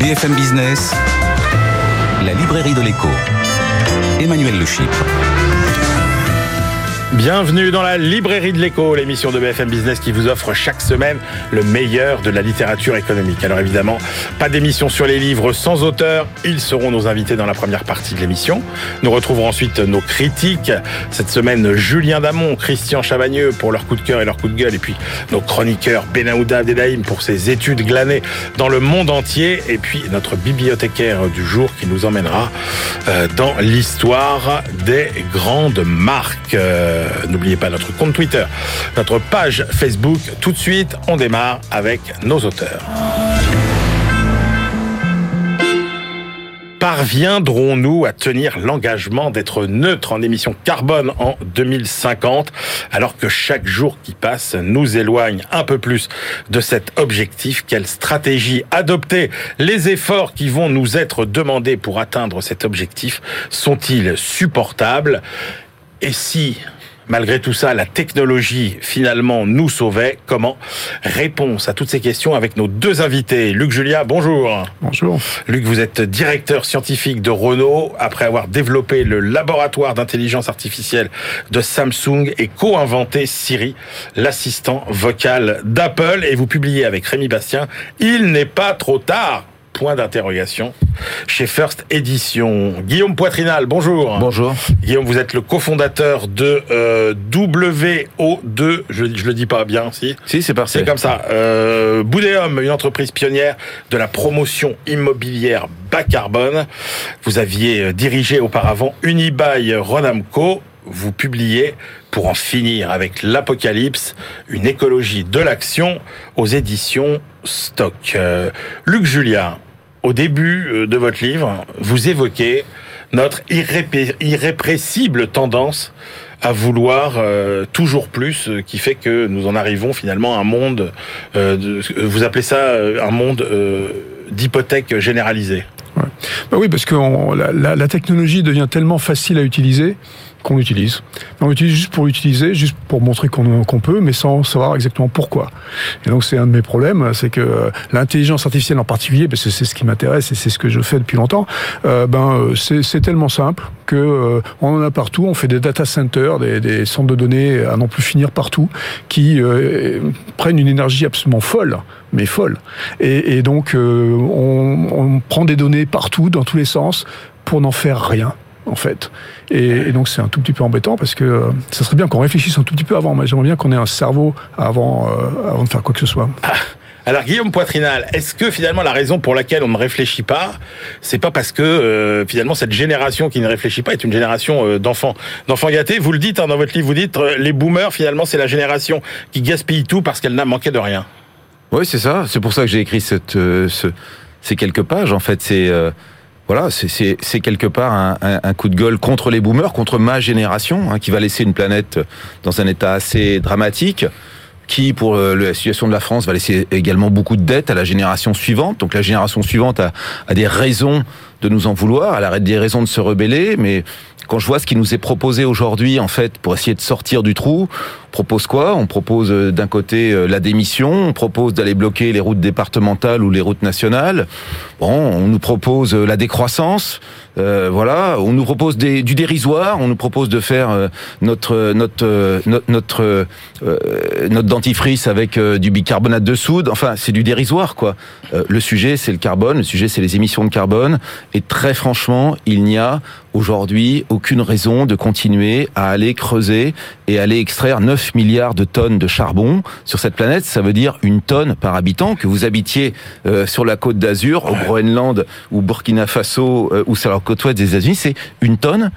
BFM Business, la librairie de l'écho. Emmanuel Le Chypre. Bienvenue dans la librairie de l'écho, l'émission de BFM Business qui vous offre chaque semaine le meilleur de la littérature économique. Alors évidemment, pas d'émission sur les livres sans auteur, ils seront nos invités dans la première partie de l'émission. Nous retrouverons ensuite nos critiques. Cette semaine, Julien Damon, Christian Chavagneux pour leur coup de cœur et leur coup de gueule, et puis nos chroniqueurs Benaouda Abdelhaim pour ses études glanées dans le monde entier, et puis notre bibliothécaire du jour qui nous emmènera euh, dans l'histoire des grandes marques. Euh, N'oubliez pas notre compte Twitter, notre page Facebook. Tout de suite, on démarre avec nos auteurs. Parviendrons-nous à tenir l'engagement d'être neutre en émissions carbone en 2050 alors que chaque jour qui passe nous éloigne un peu plus de cet objectif? Quelle stratégie adopter? Les efforts qui vont nous être demandés pour atteindre cet objectif sont-ils supportables? Et si malgré tout ça, la technologie finalement nous sauvait. Comment Réponse à toutes ces questions avec nos deux invités? Luc Julia, bonjour. Bonjour. Luc, vous êtes directeur scientifique de Renault après avoir développé le laboratoire d'intelligence artificielle de Samsung et co-inventé Siri, l'assistant vocal d'Apple. Et vous publiez avec Rémi Bastien Il n'est pas trop tard point d'interrogation chez First Edition. Guillaume Poitrinal, bonjour. Bonjour. Guillaume, vous êtes le cofondateur de euh, WO2, je, je le dis pas bien, si? Si, c'est parfait. C'est comme ça. Euh, Boudéum, une entreprise pionnière de la promotion immobilière bas carbone. Vous aviez euh, dirigé auparavant Unibail Rodamco. Vous publiez pour en finir avec l'apocalypse, une écologie de l'action aux éditions Stock. Euh, Luc Julien, au début euh, de votre livre, vous évoquez notre irrépressible tendance à vouloir euh, toujours plus, qui fait que nous en arrivons finalement à un monde, de- vous appelez ça un monde d'hypothèque généralisée. Bah oui, parce que la technologie devient tellement facile à utiliser qu'on l'utilise. On l'utilise juste pour l'utiliser, juste pour montrer qu'on peut, mais sans savoir exactement pourquoi. Et donc c'est un de mes problèmes, c'est que euh, l'intelligence artificielle en particulier, parce que c'est ce qui m'intéresse et c'est ce que je fais depuis longtemps, euh, ben euh, c'est tellement simple que on en a partout. On fait des data centers, des, centres de données à n'en plus finir partout, qui prennent une énergie absolument folle mais folle. Et, donc, on, on prend des données partout, dans tous les sens, pour n'en faire rien. En fait, et, et donc c'est un tout petit peu embêtant parce que euh, ça serait bien qu'on réfléchisse un tout petit peu avant. Moi, j'aimerais bien qu'on ait un cerveau avant, euh, avant de faire quoi que ce soit. Alors Guillaume Poitrinal, est-ce que finalement la raison pour laquelle on ne réfléchit pas, c'est pas parce que euh, finalement cette génération qui ne réfléchit pas est une génération euh, d'enfants, d'enfants gâtés? Vous le dites hein, dans votre livre, vous dites euh, les boomers finalement c'est la génération qui gaspille tout parce qu'elle n'a manqué de rien. Oui, c'est ça. C'est pour ça que j'ai écrit cette, euh, ce, ces quelques pages. En fait, c'est euh, voilà, c'est- quelque part un, un- un coup de gueule contre les boomers, contre ma génération, hein, qui va laisser une planète dans un état assez dramatique, qui, pour euh, la situation de la France, va laisser également beaucoup de dettes à la génération suivante. Donc la génération suivante a, a des raisons de nous en vouloir, elle a des raisons de se rebeller, mais quand je vois ce qui nous est proposé aujourd'hui, en fait, pour essayer de sortir du trou, on propose quoi? On propose euh, d'un côté euh, la démission, on propose d'aller bloquer les routes départementales ou les routes nationales. Bon, on nous propose euh, la décroissance. Voilà, on nous propose du dérisoire, on nous propose de faire notre notre notre notre, dentifrice avec du bicarbonate de soude. Enfin, c'est du dérisoire quoi. Le sujet c'est le carbone, le sujet c'est les émissions de carbone. Et très franchement, il n'y a aujourd'hui aucune raison de continuer à aller creuser et aller extraire 9 milliards de tonnes de charbon sur cette planète. Ça veut dire une tonne par habitant. Que vous habitiez euh, sur la côte d'Azur, au Groenland ou Burkina Faso euh, ou sur la côte ouest des États-Unis, c'est une tonne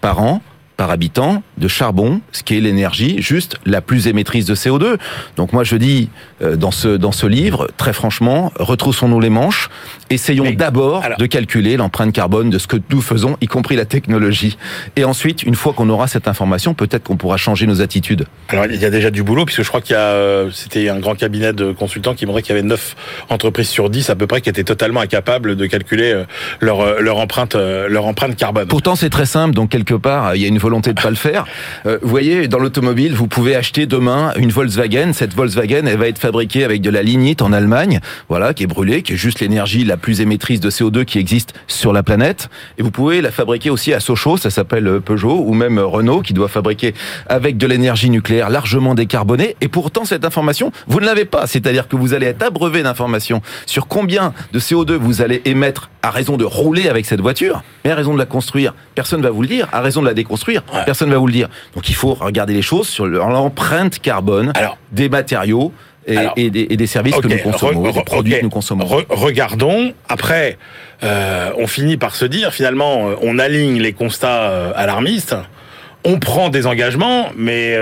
par an par habitant de charbon, ce qui est l'énergie juste la plus émettrice de CO2. Donc moi je dis euh, dans ce dans ce livre très franchement, retroussons-nous les manches, essayons d'abord de calculer l'empreinte carbone de ce que nous faisons, y compris la technologie. Et ensuite, une fois qu'on aura cette information, peut-être qu'on pourra changer nos attitudes. Alors il y a déjà du boulot puisque je crois qu'il y a euh, c'était un grand cabinet de consultants qui montrait qu'il y avait 9 entreprises sur 10 à peu près qui étaient totalement incapables de calculer euh, leur leur empreinte leur empreinte carbone. Pourtant c'est très simple, donc quelque part il y a une volonté de pas le faire. Euh, vous voyez, dans l'automobile, vous pouvez acheter demain une Volkswagen. Cette Volkswagen, elle va être fabriquée avec de la lignite en Allemagne, voilà, qui est brûlée, qui est juste l'énergie la plus émettrice de CO2 qui existe sur la planète. Et vous pouvez la fabriquer aussi à Sochaux, ça s'appelle Peugeot, ou même Renault, qui doit fabriquer avec de l'énergie nucléaire largement décarbonée. Et pourtant, cette information, vous ne l'avez pas. C'est-à-dire que vous allez être abreuvé d'informations sur combien de CO2 vous allez émettre à raison de rouler avec cette voiture, mais à raison de la construire. Personne va vous le dire. À raison de la déconstruire, personne va vous le dire. Donc il faut regarder les choses sur l'empreinte carbone des matériaux. Et, des, services que nous consommons, des produits que nous consommons. regardons. Après, euh, on finit par se dire, finalement, euh, on aligne les constats euh, alarmistes on prend des engagements, mais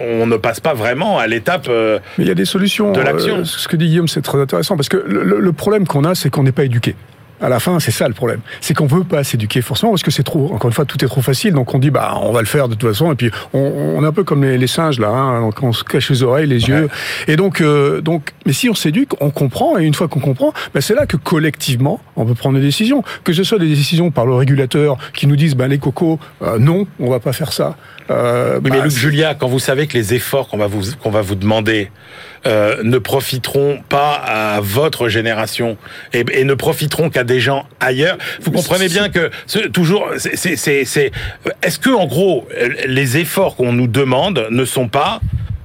on ne passe pas vraiment à l'étape. mais il y a des solutions. De l'action. ce que dit Guillaume, c'est très intéressant parce que le problème qu'on a, c'est qu'on n'est pas éduqué à la fin, c'est ça le problème. C'est qu'on veut pas s'éduquer forcément parce que c'est trop. Encore une fois, tout est trop facile. Donc on dit bah on va le faire de toute façon. Et puis on, on est un peu comme les, singes là. Hein, donc on se cache les oreilles, les yeux. Et donc euh, donc, mais si on s'éduque, on comprend. Et une fois qu'on comprend, bah, c'est là que collectivement on peut prendre des décisions. Que ce soit des décisions par le régulateur qui nous disent bah les cocos, euh, non, on va pas faire ça. Euh, mais bah, Luc Julia, quand vous savez que les efforts qu'on va vous qu'on va vous demander euh, ne profiteront pas à votre génération et, et ne profiteront qu'à des gens ailleurs. Vous comprenez bien que toujours, c'est, c'est, est-ce que en gros les efforts qu'on nous demande ne sont pas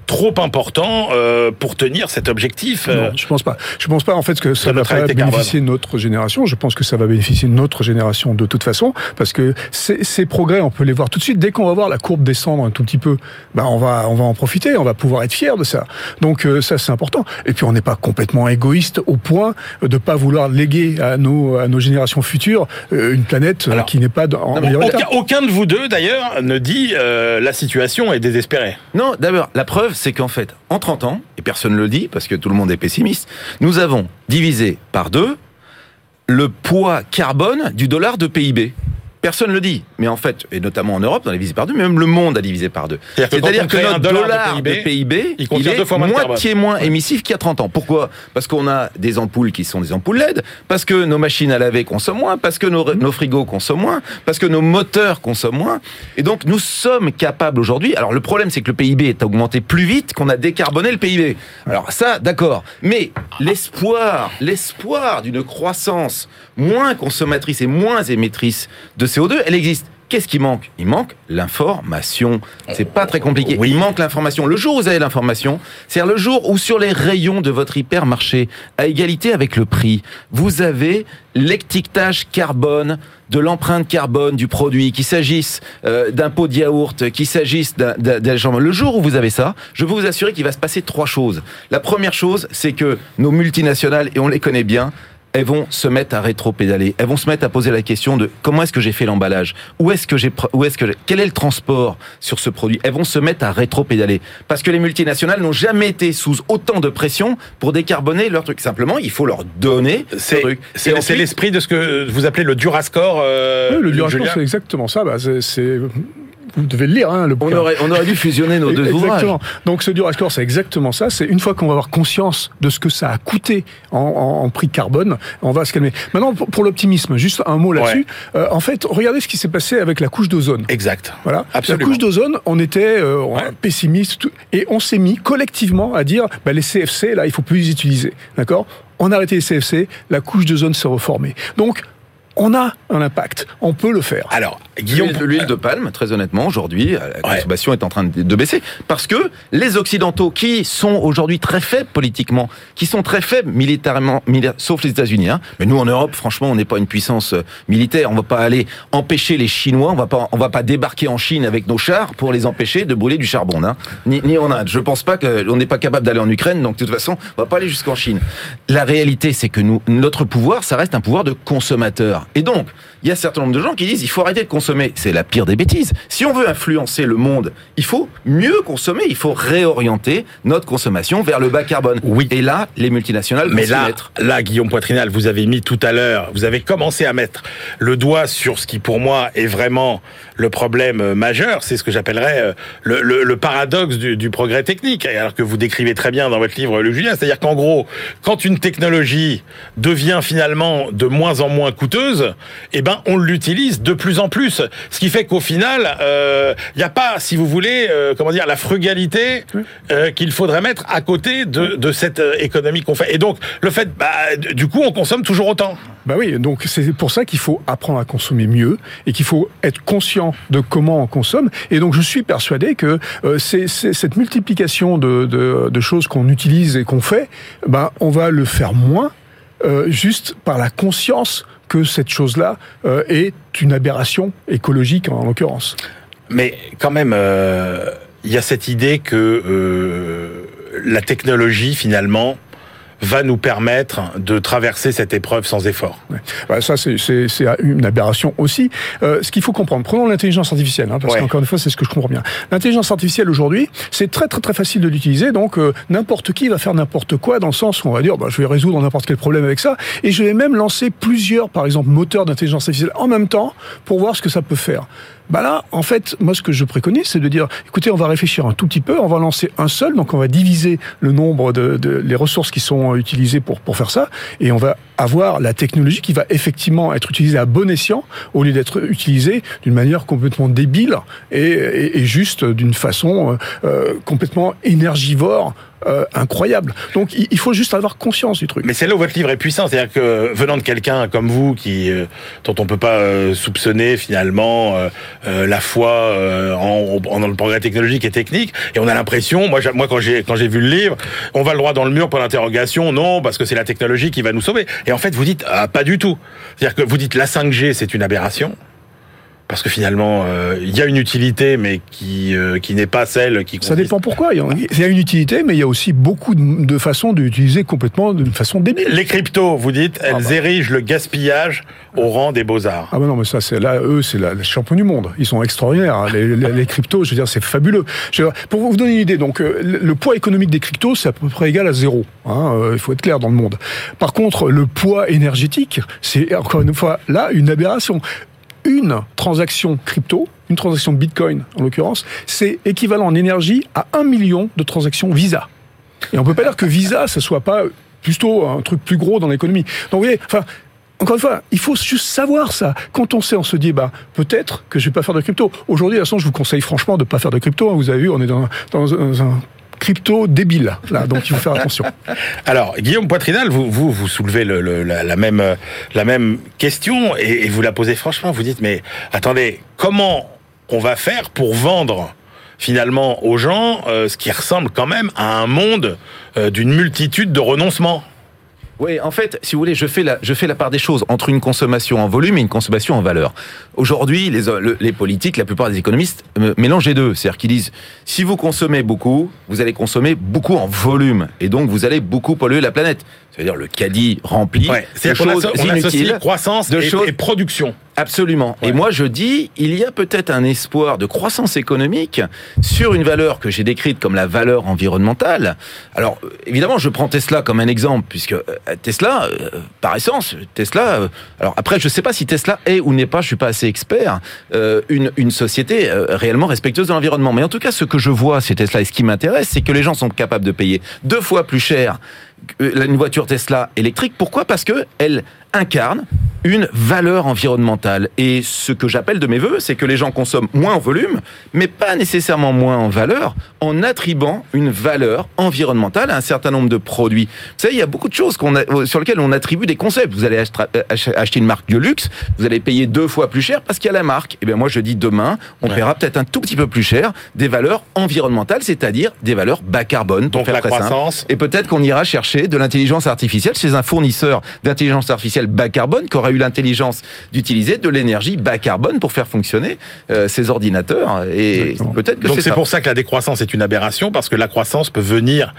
trop important euh, pour tenir cet objectif Non, je pense pas. Je pense pas en fait que ça va bénéficier de notre génération. Je pense que ça va bénéficier notre génération de toute façon, parce que ces, ces progrès, on peut les voir tout de suite. Dès qu'on va voir la courbe descendre un tout petit peu, ben on va on va en profiter, on va pouvoir être fier de ça. Donc euh, ça c'est important. Et puis on n'est pas complètement égoïste au point de pas vouloir léguer à nos à nos générations futures euh, une planète qui n'est pas dans aucun, aucun, de vous deux d'ailleurs ne dit la situation est désespérée. Non, d'abord la preuve c'est qu'en fait, en 30 ans, et personne ne le dit parce que tout le monde est pessimiste, nous avons divisé par deux le poids carbone du dollar de PIB. Personne ne le dit. Mais en fait, et notamment en Europe, on a divisé par deux, mais même le monde a divisé par deux. C'est-à-dire que, notre dollar, de PIB, il, est moitié moins émissif qu'il y a 30 ans. Pourquoi? Parce qu'on a des ampoules qui sont des ampoules LED, parce que nos machines à laver consomment moins, parce que nos, nos frigos consomment moins, parce que nos moteurs consomment moins. Et donc, nous sommes capables aujourd'hui. Alors, le problème, c'est que le PIB est augmenté plus vite qu'on a décarboné le PIB. Alors, ça, d'accord. Mais l'espoir, l'espoir d'une croissance moins consommatrice et moins émettrice de CO2, elle existe. Qu'est-ce qui manque? Il manque l'information. C'est pas très compliqué. Il manque l'information. Le jour où vous avez l'information, c'est-à-dire le jour où sur les rayons de votre hypermarché, à égalité avec le prix, vous avez l'étiquetage carbone de l'empreinte carbone du produit, qu'il s'agisse euh, d'un pot de yaourt, qu'il s'agisse d'un Le jour où vous avez ça, je peux vous assurer qu'il va se passer trois choses. La première chose, c'est que nos multinationales, et on les connaît bien, elles vont se mettre à rétro-pédaler. Elles vont se mettre à poser la question de comment est-ce que j'ai fait l'emballage? Où est-ce que j'ai où est-ce que quel est le transport sur ce produit? Elles vont se mettre à rétro-pédaler parce que les multinationales n'ont jamais été sous autant de pression pour décarboner leur truc. Simplement, il faut leur donner ce truc. C'est l'esprit de ce que vous appelez le Durascore. Euh, oui, le Durascore, c'est exactement ça. Bah, c'est vous devez le lire, hein, le on aurait, on aurait dû fusionner nos deux exactement. Donc ce Durascore, c'est exactement ça. C'est une fois qu'on va avoir conscience de ce que ça a coûté en, en, prix carbone, on va se calmer. Maintenant, pour, l'optimisme, juste un mot là-dessus. Euh, en fait, regardez ce qui s'est passé avec la couche d'ozone. Exact. Voilà. Absolument. La couche d'ozone, on était euh, pessimiste et on s'est mis collectivement à dire, bah, les CFC, là, il faut plus les utiliser. D'accord? On a arrêté les CFC, la couche d'ozone s'est reformée. Donc, on a un impact. On peut le faire. Alors, Guillaume, l'huile de palme, très honnêtement, aujourd'hui, euh, la consommation est en train de baisser parce que les Occidentaux, qui sont aujourd'hui très faibles politiquement, qui sont très faibles militairement, sauf les États-Unis, hein, mais nous en Europe, franchement, on n'est pas une puissance euh, militaire. On va pas aller empêcher les Chinois. On va pas, on va pas débarquer en Chine avec nos chars pour les empêcher de brûler du charbon, hein. ni, ni en Inde. Je pense pas qu'on n'est pas capable d'aller en Ukraine. Donc, de toute façon, on va pas aller jusqu'en Chine. La réalité, c'est que nous, notre pouvoir, ça reste un pouvoir de consommateur Et donc, il y a un certain nombre de gens qui disent il faut arrêter de consommer. C'est la pire des bêtises. Si on veut influencer le monde, il faut mieux consommer, il faut réorienter notre consommation vers le bas carbone. Oui. Et là, les multinationales Mais là, mettre. là, Guillaume Poitrinal, vous avez mis tout à l'heure, vous avez commencé à mettre le doigt sur ce qui, pour moi, est vraiment le problème euh, majeur. C'est ce que j'appellerais euh, le, le- le paradoxe du, du progrès technique. Alors que vous décrivez très bien dans votre livre, Le Julien. C'est-à-dire qu'en gros, quand une technologie devient finalement de moins en moins coûteuse, eh ben, on l'utilise de plus en plus. Ce qui fait qu'au final, euh, il n'y a pas, si vous voulez, euh, comment dire, la frugalité euh, qu'il faudrait mettre à côté de, de cette euh, économie qu'on fait. Et donc, le fait, bah, du coup, on consomme toujours autant. Bah oui, donc c'est pour ça qu'il faut apprendre à consommer mieux et qu'il faut être conscient de comment on consomme. Et donc je suis persuadé que euh, c'est cette multiplication de, de, de choses qu'on utilise et qu'on fait, ben on va le faire moins euh, juste par la conscience que cette chose-là euh, est une aberration écologique en l'occurrence. Mais quand même, euh, il y a cette idée que euh, la technologie, finalement, va nous permettre de traverser cette épreuve sans effort. Ouais. Bah, ça, c'est- une aberration aussi. Euh, ce qu'il faut comprendre, prenons l'intelligence artificielle, hein, parce Ouais. qu'encore une fois, c'est ce que je comprends bien. L'intelligence artificielle aujourd'hui, c'est très très très facile de l'utiliser, donc euh, n'importe qui va faire n'importe quoi, dans le sens où on va dire, bah, je vais résoudre n'importe quel problème avec ça, et je vais même lancer plusieurs, par exemple, moteurs d'intelligence artificielle en même temps pour voir ce que ça peut faire. Bah là, en fait, moi, ce que je préconise, c'est de dire, écoutez, on va réfléchir un tout petit peu, on va lancer un seul, donc on va diviser le nombre de, de les ressources qui sont utilisées pour pour faire ça, et on va avoir la technologie qui va effectivement être utilisée à bon escient au lieu d'être utilisée d'une manière complètement débile et, et, et juste d'une façon euh, euh, complètement énergivore. euh, incroyable. Donc il faut juste avoir conscience du truc. Mais c'est là où votre livre est puissant, c'est-à-dire que venant de quelqu'un comme vous, qui euh, dont on peut pas euh, soupçonner finalement euh, la foi en, en- dans le progrès technologique et technique, et on a l'impression, moi, moi quand j'ai quand j'ai vu le livre, on va le droit dans le mur pour l'interrogation, non, parce que c'est la technologie qui va nous sauver. En fait, vous dites ah, pas du tout. C'est-à-dire que vous dites la 5G, c'est une aberration. Parce que finalement, euh, il y a une utilité, mais qui euh, qui n'est pas celle qui. Ça consiste- dépend pourquoi. Il y a- une utilité, mais il y a aussi beaucoup de, de façons d'utiliser complètement d'une façon débile. Les cryptos, vous dites, elles Ah bah. érigent le gaspillage au rang des beaux arts. Ah ben non, mais ça, c'est là, eux, c'est la, les champions du monde. Ils sont extraordinaires. hein. Les, les- les cryptos, je veux dire, c'est fabuleux. Dire, pour vous donner une idée, donc euh, le, le poids économique des cryptos, c'est à peu près égal à zéro. hein, euh, il faut être clair dans le monde. Par contre, le poids énergétique, c'est encore une fois là une aberration. Une transaction crypto, une transaction Bitcoin en l'occurrence, c'est équivalent en énergie à un million de transactions Visa. Et on peut pas dire que Visa, ça soit pas plutôt un truc plus gros dans l'économie. Donc vous voyez, enfin, encore une fois, il faut juste savoir ça. Quand on sait, on se dit, bah, peut-être que je vais pas faire de crypto. Aujourd'hui, de toute façon, je vous conseille franchement de pas faire de crypto. hein. Vous avez vu, on est dans, dans un crypto débile, là. Donc, il faut faire attention. Alors, Guillaume Poitrinal, vous, vous, vous soulevez le, le- la, même, euh, la même question et, et vous la posez franchement. Vous dites, mais attendez, comment on va faire pour vendre finalement aux gens euh, ce qui ressemble quand même à un monde euh, d'une multitude de renoncements? Oui, en fait, si vous voulez, je fais la, je fais la part des choses entre une consommation en volume et une consommation en valeur. Aujourd'hui, les, le- les politiques, la plupart des économistes euh, mélangent les deux. C'est-à-dire qu'ils disent, si vous consommez beaucoup, vous allez consommer beaucoup en volume. Et donc, vous allez beaucoup polluer la planète. C'est-à-dire le caddie rempli Ouais, de choses on inutiles. croissance de et, choses- et production. Absolument. Ouais. Et moi, je dis, il y a peut-être un espoir de croissance économique sur une valeur que j'ai décrite comme la valeur environnementale. Alors, évidemment, je prends Tesla comme un exemple, puisque euh, Tesla, euh, par essence, Tesla. euh, alors après, je ne sais pas si Tesla est ou n'est pas, je suis pas assez expert, euh, une, une société réellement respectueuse de l'environnement. Mais en tout cas, ce que je vois chez Tesla et ce qui m'intéresse, c'est que les gens sont capables de payer deux fois plus cher une voiture Tesla électrique. Pourquoi? Parce que elle incarne une valeur environnementale. Et ce que j'appelle de mes voeux, c'est que les gens consomment moins en volume, mais pas nécessairement moins en valeur, en attribuant une valeur environnementale à un certain nombre de produits. Vous savez, il y a beaucoup de choses qu'on a- sur lesquelles on attribue des concepts. Vous allez acheter une marque de luxe, vous allez payer deux fois plus cher parce qu'il y a la marque. Et bien moi, je dis demain, on Ouais. paiera peut-être un tout petit peu plus cher des valeurs environnementales, c'est-à-dire des valeurs bas carbone. pour Donc faire la simple. croissance. Et peut-être qu'on ira chercher de l'intelligence artificielle chez un fournisseur d'intelligence artificielle bas carbone qui aura eu l'intelligence d'utiliser de l'énergie bas carbone pour faire fonctionner euh, ces ordinateurs. Et peut-être que Donc c'est pour ça que la décroissance est une aberration parce que la croissance peut venir.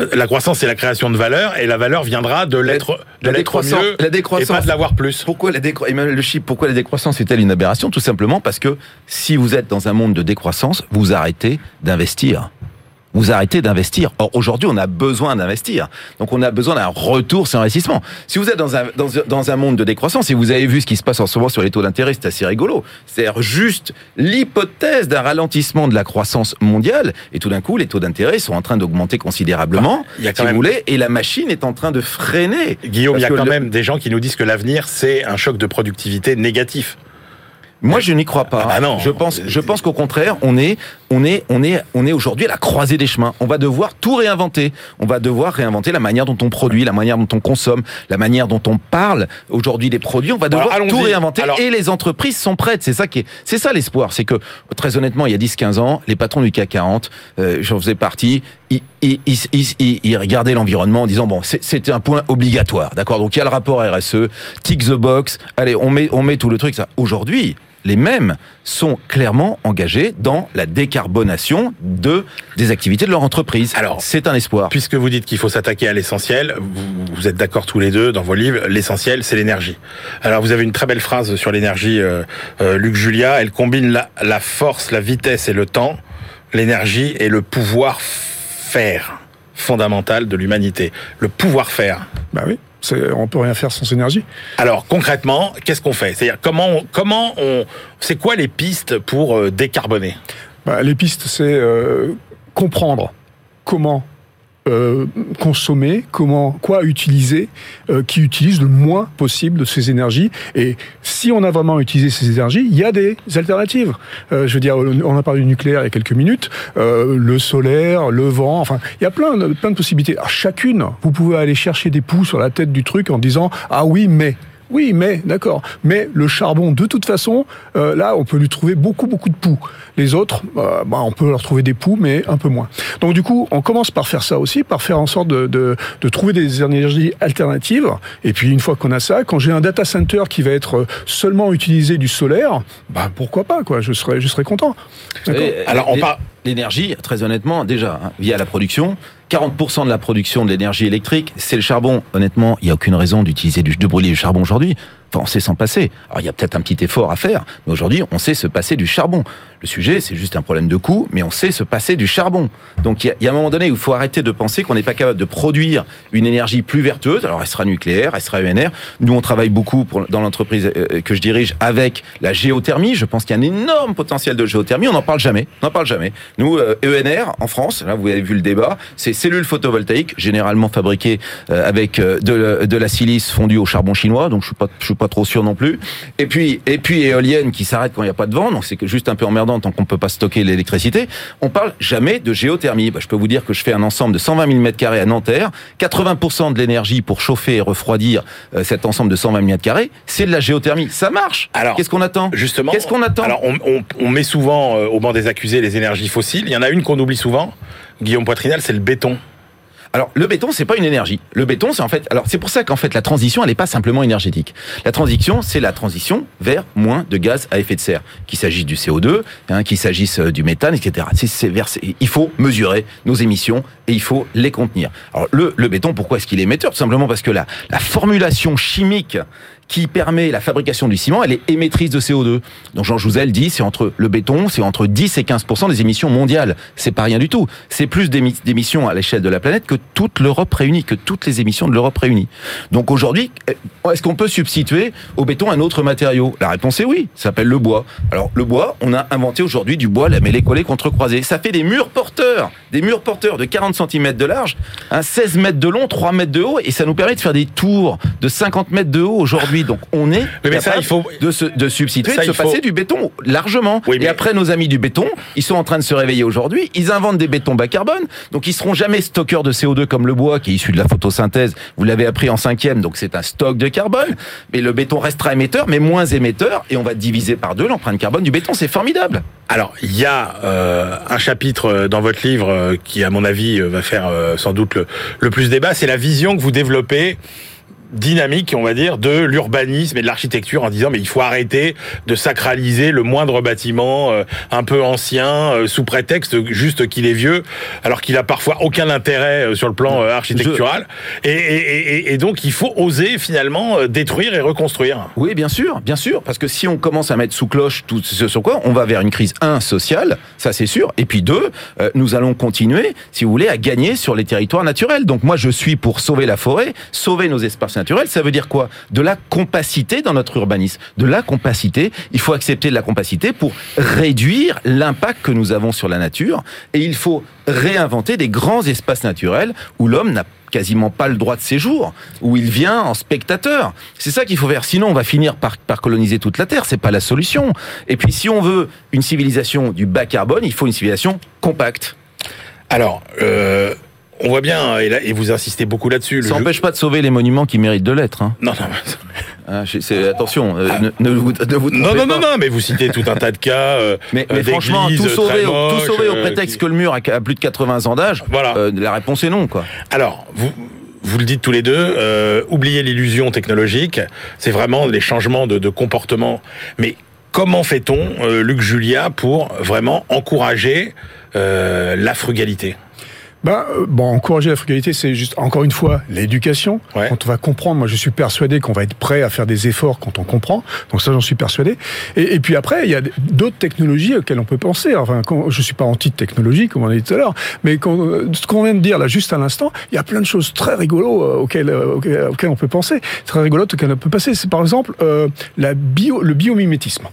euh, La croissance c'est la création de valeur et la valeur viendra de l'être de la l'être décroissance- mieux la et pas de l'avoir plus. Pourquoi la, décro- Emmanuel Le Chip, pourquoi la décroissance est-elle une aberration? Tout simplement parce que si vous êtes dans un monde de décroissance, vous arrêtez d'investir. Vous arrêtez d'investir. Or, aujourd'hui, on a besoin d'investir. Donc, on a besoin d'un retour sur investissement. Si vous êtes dans un, dans, un- dans un monde de décroissance, et vous avez vu ce qui se passe en ce moment sur les taux d'intérêt, c'est assez rigolo. C'est-à-dire juste l'hypothèse d'un ralentissement de la croissance mondiale, et tout d'un coup, les taux d'intérêt sont en train d'augmenter considérablement, il y a si quand vous même- voulez, et la machine est en train de freiner. Guillaume, il y a quand le- même des gens qui nous disent que l'avenir c'est un choc de productivité négatif. Moi, je n'y crois pas. Ah bah non. Je pense, je pense qu'au contraire, on est, on est, on est, on est aujourd'hui à la croisée des chemins. On va devoir tout réinventer. On va devoir réinventer la manière dont on produit, la manière dont on consomme, la manière dont on parle aujourd'hui des produits. On va devoir Alors, tout réinventer. Alors- Et les entreprises sont prêtes. C'est ça qui est, c'est ça l'espoir. C'est que, très honnêtement, il y a 10-15 ans, les patrons du CAC 40, euh, j'en faisais partie, ils, ils, ils, ils- regardaient l'environnement en disant bon, c'est- c'était un point obligatoire, d'accord? Donc il y a le rapport RSE, tick the box. Allez, on met, on met tout le truc. Ça. Aujourd'hui, les mêmes sont clairement engagés dans la décarbonation de des activités de leur entreprise. Alors, c'est un espoir. Puisque vous dites qu'il faut s'attaquer à l'essentiel, vous, vous êtes d'accord tous les deux dans vos livres, l'essentiel c'est l'énergie. Alors vous avez une très belle phrase sur l'énergie, euh, euh, Luc Julia, elle combine la, la force, la vitesse et le temps, l'énergie et le pouvoir faire fondamental de l'humanité. Le pouvoir faire. Bah oui, on peut rien faire sans énergie. Alors concrètement, qu'est-ce qu'on fait? C'est-à-dire comment on, comment on, c'est quoi les pistes pour euh, décarboner? Bah, les pistes, c'est euh, comprendre comment euh, consommer, comment quoi utiliser, euh, qui utilise le moins possible de ces énergies. Et si on a vraiment utilisé ces énergies, il y a des alternatives. Euh, je veux dire, on a parlé du nucléaire il y a quelques minutes, euh, le solaire, le vent, enfin, il y a plein de, plein de possibilités. Alors, chacune, vous pouvez aller chercher des poux sur la tête du truc en disant ah oui mais. Oui, mais d'accord. Mais le charbon, de toute façon, euh, là, on peut lui trouver beaucoup, beaucoup de poux. Les autres, euh, bah, on peut leur trouver des poux, mais un peu moins. Donc du coup, on commence par faire ça aussi, par faire en sorte de, de, de trouver des énergies alternatives. Et puis une fois qu'on a ça, quand j'ai un data center qui va être seulement utilisé du solaire, bah pourquoi pas quoi Je serais, je serais content. D'accord Et, Alors, on part- L'énergie, très honnêtement, déjà, hein, via la production, 40% de la production de l'énergie électrique, c'est le charbon. Honnêtement, il n'y a aucune raison d'utiliser du, de brûler du charbon aujourd'hui. Enfin, on sait s'en passer. Alors, il y a peut-être un petit effort à faire, mais aujourd'hui, on sait se passer du charbon. Le sujet, c'est juste un problème de coût, mais on sait se passer du charbon. Donc, il y a, un moment donné où il faut arrêter de penser qu'on n'est pas capable de produire une énergie plus vertueuse. Alors, elle sera nucléaire, elle sera ENR. Nous, on travaille beaucoup pour, dans l'entreprise euh, que je dirige avec la géothermie. Je pense qu'il y a un énorme potentiel de géothermie. On n'en parle jamais. On n'en parle jamais. Nous, euh, ENR, en France, là, vous avez vu le débat, c'est cellules photovoltaïques, généralement fabriquées euh, avec euh, de, de la silice fondue au charbon chinois. Donc, je suis pas, je suis pas trop sûr non plus. Et puis, et puis éolienne qui s'arrête quand il n'y a pas de vent. Donc, c'est que juste un peu emmerdant tant qu'on peut pas stocker l'électricité. On parle jamais de géothermie. Bah, je peux vous dire que je fais un ensemble de 120 000 mètres carrés à Nanterre. 80% de l'énergie pour chauffer et refroidir euh, cet ensemble de 120 000 mètres carrés, c'est de la géothermie. Ça marche. Alors, qu'est-ce qu'on attend? Justement. Qu'est-ce qu'on attend? Alors, on, on- on met souvent euh, au banc des accusés les énergies fossiles. Il y en a une qu'on oublie souvent, Guillaume Poitrinal, c'est le béton. Alors le béton c'est pas une énergie. Le béton c'est en fait alors c'est pour ça qu'en fait la transition elle n'est pas simplement énergétique. La transition c'est la transition vers moins de gaz à effet de serre. Qu'il s'agisse du CO2, hein, qu'il s'agisse euh, du méthane, etc. C'est, vers- il faut mesurer nos émissions et il faut les contenir. Alors le, le béton pourquoi est-ce qu'il est émetteur? Tout simplement parce que la, la formulation chimique qui permet la fabrication du ciment, elle est émettrice de CO2. Donc Jean Jouzel dit, c'est entre le béton, c'est entre 10 et 15% des émissions mondiales. C'est pas rien du tout. C'est plus d'émi- d'émissions à l'échelle de la planète que toute l'Europe réunie, que toutes les émissions de l'Europe réunie. Donc aujourd'hui, euh, est-ce qu'on peut substituer au béton un autre matériau? La réponse est oui. Ça s'appelle le bois. Alors le bois, on a inventé aujourd'hui du bois lamellé collé contre croisé. Ça fait des murs porteurs, des murs porteurs de 40 cm de large, un 16 mètres de long, 3 mètres de haut, et ça nous permet de faire des tours de 50 mètres de haut aujourd'hui. Donc on est mais ça, il faut- de, se, de substituer, Ça, de se faut- passer du béton largement. Oui, Et après, nos amis du béton, ils sont en train de se réveiller aujourd'hui. Ils inventent des bétons bas carbone, donc ils seront jamais stockeurs de CO2 comme le bois qui est issu de la photosynthèse. Vous l'avez appris en cinquième, donc c'est un stock de carbone. Mais le béton restera émetteur, mais moins émetteur, et on va diviser par deux l'empreinte carbone du béton. C'est formidable. Alors, il y a euh, un chapitre euh, dans votre livre euh, qui, à mon avis, euh, va faire euh, sans doute le, le plus débat. C'est la vision que vous développez dynamique, on va dire, de l'urbanisme et de l'architecture en disant mais il faut arrêter de sacraliser le moindre bâtiment euh, un peu ancien euh, sous prétexte juste qu'il est vieux, alors qu'il a parfois aucun intérêt euh, sur le plan architectural. Et, et, et, donc il faut oser finalement détruire et reconstruire. Oui, bien sûr, bien sûr, parce que si on commence à mettre sous cloche tout ce sur quoi, on va vers une crise un sociale, ça c'est sûr, et puis deux, nous allons continuer, si vous voulez, à gagner sur les territoires naturels. Donc moi je suis pour sauver la forêt, sauver nos espaces ça veut dire quoi? De la compacité dans notre urbanisme. De la compacité, il faut accepter de la compacité pour réduire l'impact que nous avons sur la nature et il faut réinventer des grands espaces naturels où l'homme n'a quasiment pas le droit de séjour, où il vient en spectateur. C'est ça qu'il faut faire. Sinon, on va finir par, par coloniser toute la Terre. C'est pas la solution. Et puis, si on veut une civilisation du bas carbone, il faut une civilisation compacte. Alors, euh, on voit bien, et, là, et vous insistez beaucoup là-dessus. Ça n'empêche pas de sauver les monuments qui méritent de l'être. Hein. Non, non. Ah, attention, euh, ne, vous, ne vous non, non, non, non, mais vous citez tout un tas de cas. Euh, mais, mais franchement, tout sauver, tout sauver au euh, prétexte que le mur a, plus de 80 ans d'âge. Voilà. la réponse est non, quoi. Alors, vous, vous le dites tous les deux, oubliez l'illusion technologique. C'est vraiment les changements de, de comportement. Mais comment fait-on, Luc Julia, pour vraiment encourager la frugalité? Ben, euh, bon, encourager la frugalité, c'est juste, encore une fois, l'éducation. Quand on va comprendre, moi je suis persuadé qu'on va être prêt à faire des efforts quand on comprend. Donc ça, j'en suis persuadé. Et, et, puis après, il y a d'autres technologies auxquelles on peut penser. Enfin, quand, je suis pas anti-technologie, comme on a dit tout à l'heure, mais quand, euh, ce qu'on vient de dire là, juste à l'instant, il y a plein de choses très rigolos euh, auxquelles, auxquelles, on peut penser. Très rigolotes auxquelles on peut passer. C'est par exemple euh, la bio, le biomimétisme.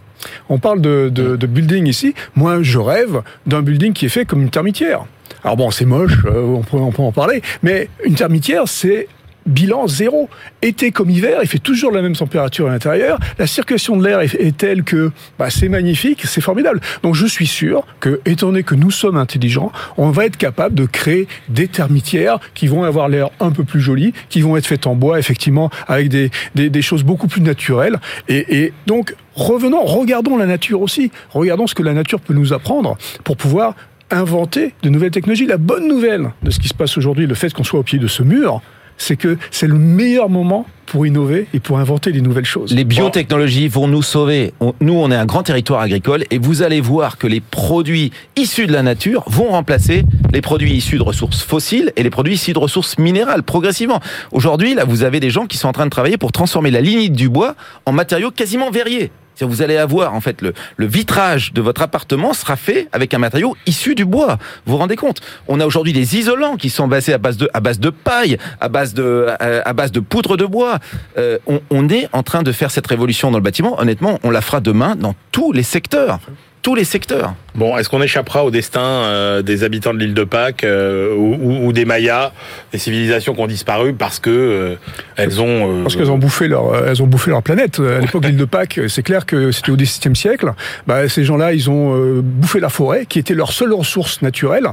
On parle de, de, de building ici. Moi, je rêve d'un building qui est fait comme une termitière. Alors bon, c'est moche, euh, on, peut, on peut en parler, mais une termitière, c'est bilan zéro. Été comme hiver, il fait toujours la même température à l'intérieur. La circulation de l'air est, telle que bah, c'est magnifique, c'est formidable. Donc je suis sûr que, étant donné que nous sommes intelligents, on va être capable de créer des termitières qui vont avoir l'air un peu plus jolies, qui vont être faites en bois, effectivement, avec des, des, des choses beaucoup plus naturelles. Et, et donc revenons, regardons la nature aussi. Regardons ce que la nature peut nous apprendre pour pouvoir inventer de nouvelles technologies. La bonne nouvelle de ce qui se passe aujourd'hui, le fait qu'on soit au pied de ce mur, c'est que c'est le meilleur moment pour innover et pour inventer des nouvelles choses. Les biotechnologies vont nous sauver. nous, on est un grand territoire agricole et vous allez voir que les produits issus de la nature vont remplacer les produits issus de ressources fossiles et les produits issus de ressources minérales progressivement. Aujourd'hui, là, vous avez des gens qui sont en train de travailler pour transformer la lignite du bois en matériaux quasiment verriers. Vous allez avoir en fait le, le, vitrage de votre appartement sera fait avec un matériau issu du bois. Vous vous rendez compte? On a aujourd'hui des isolants qui sont basés à base de à base de paille, à base de à, base de poudre de bois. Euh, on, on est en train de faire cette révolution dans le bâtiment. Honnêtement, on la fera demain dans tous les secteurs tous les secteurs. Bon, est-ce qu'on échappera au destin euh, des habitants de l'île de Pâques euh, ou, des Mayas, des civilisations qui ont disparu parce que euh, elles ont parce qu'elles ont bouffé leur elles ont bouffé leur planète. À l'époque de l'île de Pâques, c'est clair que c'était au XVIIe siècle. Bah, ces gens-là, ils ont bouffé la forêt, qui était leur seule ressource naturelle.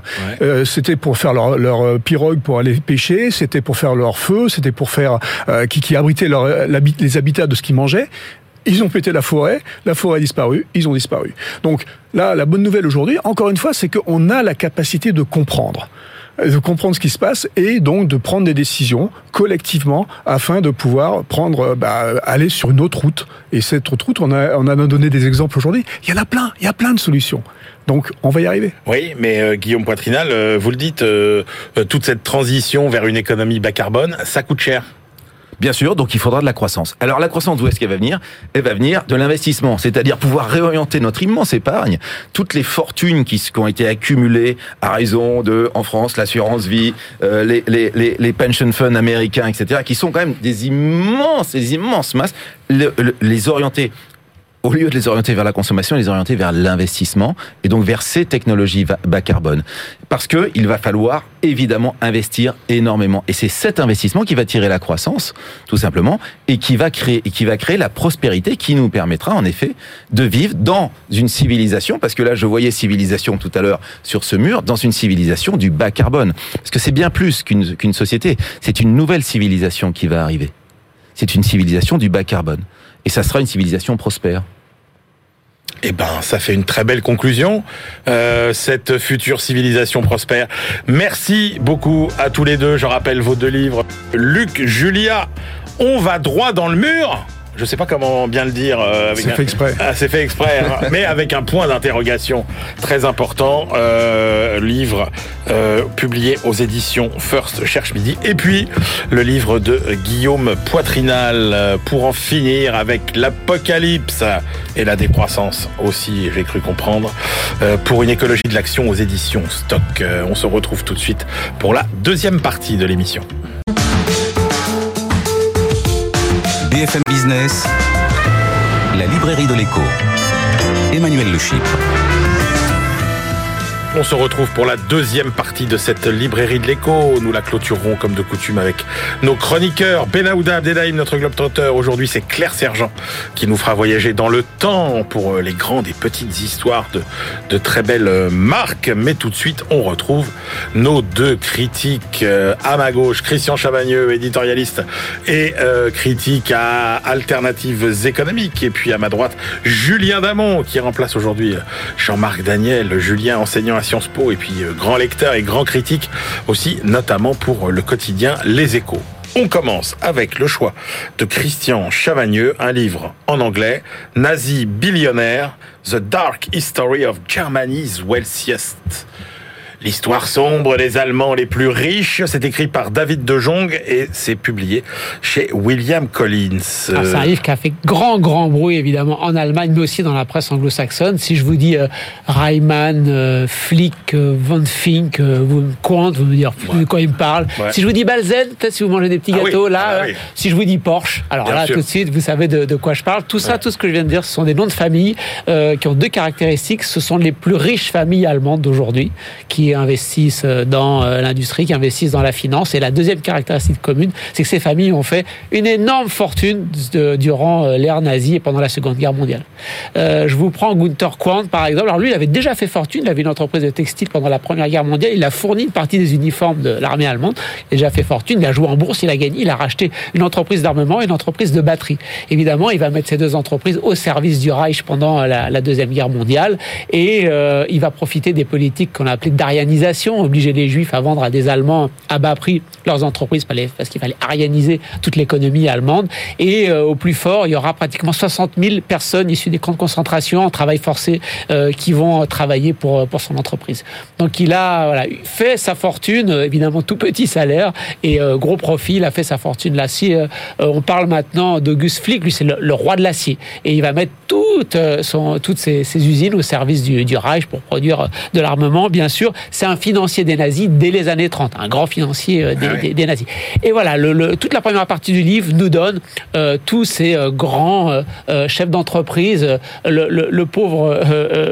c'était pour faire leur, leur, pirogue pour aller pêcher, c'était pour faire leur feu, c'était pour faire qui, qui abritait leur, les habitats de ce qu'ils mangeaient. Ils ont pété la forêt, la forêt a disparu, ils ont disparu. Donc là, la bonne nouvelle aujourd'hui, encore une fois, c'est qu'on a la capacité de comprendre de comprendre ce qui se passe et donc de prendre des décisions collectivement afin de pouvoir prendre bah, aller sur une autre route et cette autre route on a on a donné des exemples aujourd'hui il y en a plein il y a plein de solutions donc on va y arriver. Oui, mais euh, Guillaume Poitrinal, euh, vous le dites, euh, toute cette transition vers une économie bas carbone, ça coûte cher. Bien sûr, donc il faudra de la croissance. Alors la croissance, d'où est-ce qu'elle va venir? Elle va venir de l'investissement, c'est-à-dire pouvoir réorienter notre immense épargne, toutes les fortunes qui, ont été accumulées à raison de, en France, l'assurance vie, euh, les, les, les, les, pension funds américains, etc., qui sont quand même des immenses, des immenses masses, les orienter au lieu de les orienter vers la consommation, les orienter vers l'investissement et donc vers ces technologies bas carbone. Parce que il va falloir évidemment investir énormément. Et c'est cet investissement qui va tirer la croissance, tout simplement, et qui va créer, et qui va créer la prospérité qui nous permettra, en effet, de vivre dans une civilisation, parce que là, je voyais civilisation tout à l'heure sur ce mur, dans une civilisation du bas carbone. Parce que c'est bien plus qu'une qu'une société. C'est une nouvelle civilisation qui va arriver. C'est une civilisation du bas carbone. Et ça sera une civilisation prospère. Eh ben, ça fait une très belle conclusion, euh, cette future civilisation prospère. Merci beaucoup à tous les deux. Je rappelle vos deux livres. Luc Julia, On va droit dans le mur je sais pas comment bien le dire. Euh, c'est fait exprès. Ah, c'est fait exprès, hein. mais avec un point d'interrogation très important. Euh, livre euh, publié aux éditions First Cherche Midi. Et puis le livre de Guillaume Poitrinal euh, pour en finir avec l'apocalypse et la décroissance aussi, j'ai cru comprendre, euh, pour une écologie de l'action aux éditions Stock. Euh, on se retrouve tout de suite pour la deuxième partie de l'émission. BFM Business, la librairie de l'écho. Emmanuel Le Chypre. On se retrouve pour la deuxième partie de cette librairie de l'écho. Nous la clôturerons comme de coutume avec nos chroniqueurs. Benahouda Abdelhaim, notre globe-trotter. Aujourd'hui, c'est Claire Sergent qui nous fera voyager dans le temps pour les grandes et petites histoires de, très belles marques. Mais tout de suite, on retrouve nos deux critiques. Euh, à ma gauche, Christian Chavagneux, éditorialiste et euh, critique à Alternatives économiques. Et puis à ma droite, Julien Damon qui remplace aujourd'hui Jean-Marc Daniel. Julien, enseignant à Sciences Po et puis euh, grand lecteur et grand critique aussi, notamment pour le quotidien Les Échos. On commence avec le choix de Christian Chavagneux, un livre en anglais, Nazi billionnaire, The Dark History of Germany's Wealthiest. L'histoire sombre des Allemands les plus riches, c'est écrit par David De Jong et c'est publié chez William Collins. Ah, c'est un livre qui a fait grand, grand bruit, évidemment, en Allemagne, mais aussi dans la presse anglo-saxonne. Si je vous dis euh, Reimann, euh, Flick, euh, Von Fink, euh, vous me comptez, vous me dire ouais. de quoi il me parle. Ouais. Si je vous dis Balzen, peut-être si vous mangez des petits Ah gâteaux, oui, là, ah oui. si je vous dis Porsche, alors Bien là, sûr. tout de suite, vous savez de, de quoi je parle. Tout ça, Ouais. tout ce que je viens de dire, ce sont des noms de familles euh, qui ont deux caractéristiques. Ce sont les plus riches familles allemandes d'aujourd'hui qui investissent dans euh, l'industrie, qui investissent dans la finance. Et la deuxième caractéristique commune, c'est que ces familles ont fait une énorme fortune durant euh, l'ère nazie et pendant la Seconde Guerre mondiale. Euh, je vous prends Gunther Quandt, par exemple. Alors lui, il avait déjà fait fortune. Il avait une entreprise de textile pendant la Première Guerre mondiale. Il a fourni une partie des uniformes de l'armée allemande. Il a déjà fait fortune. Il a joué en bourse. Il a gagné. Il a racheté une entreprise d'armement et une entreprise de batterie. Évidemment, il va mettre ces deux entreprises au service du Reich pendant la, Deuxième Guerre mondiale. Et il va profiter des politiques qu'on a appelées obliger les Juifs à vendre à des Allemands à bas prix leurs entreprises parce qu'il fallait arianiser toute l'économie allemande. Et euh, au plus fort, il y aura pratiquement 60 000 personnes issues des camps de concentration en travail forcé euh, qui vont travailler pour, pour son entreprise. Donc il a fait sa fortune, euh, évidemment tout petit salaire et euh, gros profit, il a fait sa fortune euh, on parle maintenant d'Auguste Flick, lui c'est le, roi de l'acier et il va mettre toute, euh, son, toutes ses, usines au service du, Reich pour produire euh, de l'armement. Bien sûr, c'est un financier des nazis dès les années 30, un grand financier euh, des, Ah oui. des- des nazis. Et voilà, le, le- toute la première partie du livre nous donne euh, tous ces euh, grands euh, chefs d'entreprise, le, pauvre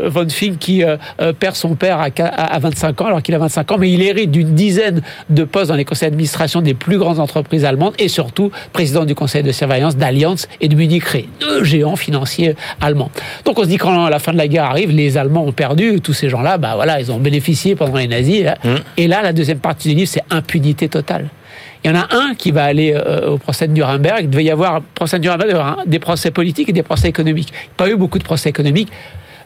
von Fink qui perd son père à 25 ans alors qu'il a 25 ans, mais il hérite d'une dizaine de postes dans les conseils d'administration des plus grandes entreprises allemandes et surtout président du conseil de surveillance d'Allianz et de Munich Re, deux géants financiers allemands. Donc on se dit quand la fin de la guerre arrive, les Allemands ont perdu, tous ces gens-là, bah voilà, ils ont bénéficié pendant les nazis. là. Et là, la deuxième partie du livre, c'est impunité totale. Il y en a un qui va aller euh, au procès de Nuremberg. Il devait y avoir, procès de Nuremberg, un- des procès politiques et des procès économiques. Il n'y a pas eu beaucoup de procès économiques.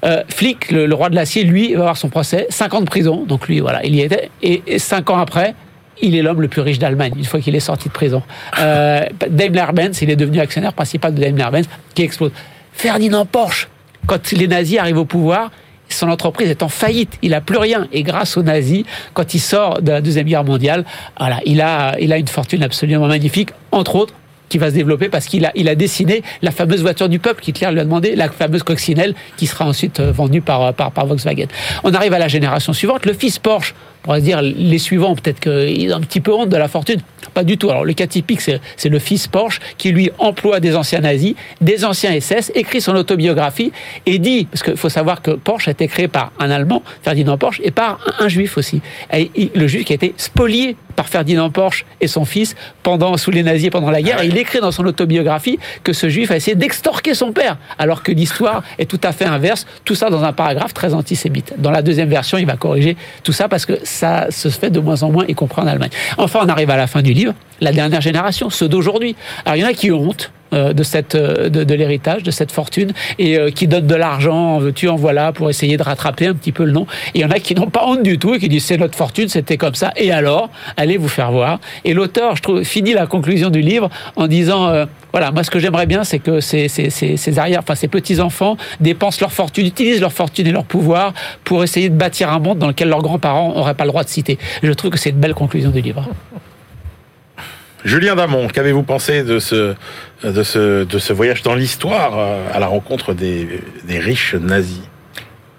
Euh, Flick, le, le roi de l'acier, lui, va avoir son procès, 5 ans de prison. Donc lui, voilà, il y était. Et, et 5 ans après, il est l'homme le plus riche d'Allemagne, une fois qu'il est sorti de prison. Euh, Daimler-Benz, il est devenu actionnaire principal de Daimler-Benz, qui explose. Ferdinand Porsche, quand les nazis arrivent au pouvoir, son entreprise est en faillite, il a plus rien. Et grâce aux nazis, quand il sort de la Deuxième Guerre mondiale, voilà, il a, il a une fortune absolument magnifique, entre autres qui va se développer parce qu'il a, il a dessiné la fameuse voiture du peuple qu'Hitler lui a demandé, la fameuse coccinelle qui sera ensuite euh, vendue par, par, par Volkswagen. On arrive à la génération suivante, le fils Porsche, on pourrait se dire les suivants, peut-être qu'ils ont un petit peu honte de la fortune. Pas du tout. Alors le cas typique, c'est le fils Porsche qui lui emploie des anciens nazis, des anciens SS, écrit son autobiographie et dit, parce qu'il faut savoir que Porsche a été créé par un Allemand, Ferdinand Porsche, et par un, juif aussi. Le juif qui a été spolié par Ferdinand Porsche et son fils pendant sous les nazis pendant la guerre. Et il écrit dans son autobiographie que ce juif a essayé d'extorquer son père, alors que l'histoire est tout à fait inverse. Tout ça dans un paragraphe très antisémite. Dans la deuxième version, il va corriger tout ça parce que ça se fait de moins en moins, y compris en Allemagne. Enfin, on arrive à la fin du livre, la dernière génération, ceux d'aujourd'hui. Alors, il y en a qui ont honte. De cette de, de l'héritage, de cette fortune, et qui donne de l'argent, en veux-tu, en voilà, pour essayer de rattraper un petit peu le nom. Et il y en a qui n'ont pas honte du tout et qui disent c'est notre fortune, c'était comme ça. Et alors, allez vous faire voir. Et l'auteur, je trouve, finit la conclusion du livre en disant voilà, moi ce que j'aimerais bien, c'est que ces, ces, ces, arrières, enfin ces petits enfants dépensent leur fortune, utilisent leur fortune et leur pouvoir pour essayer de bâtir un monde dans lequel leurs grands-parents n'auraient pas le droit de citer. je trouve que c'est une belle conclusion du livre. Julien Damon, qu'avez-vous pensé de ce, de ce, voyage dans l'histoire euh, à la rencontre des riches nazis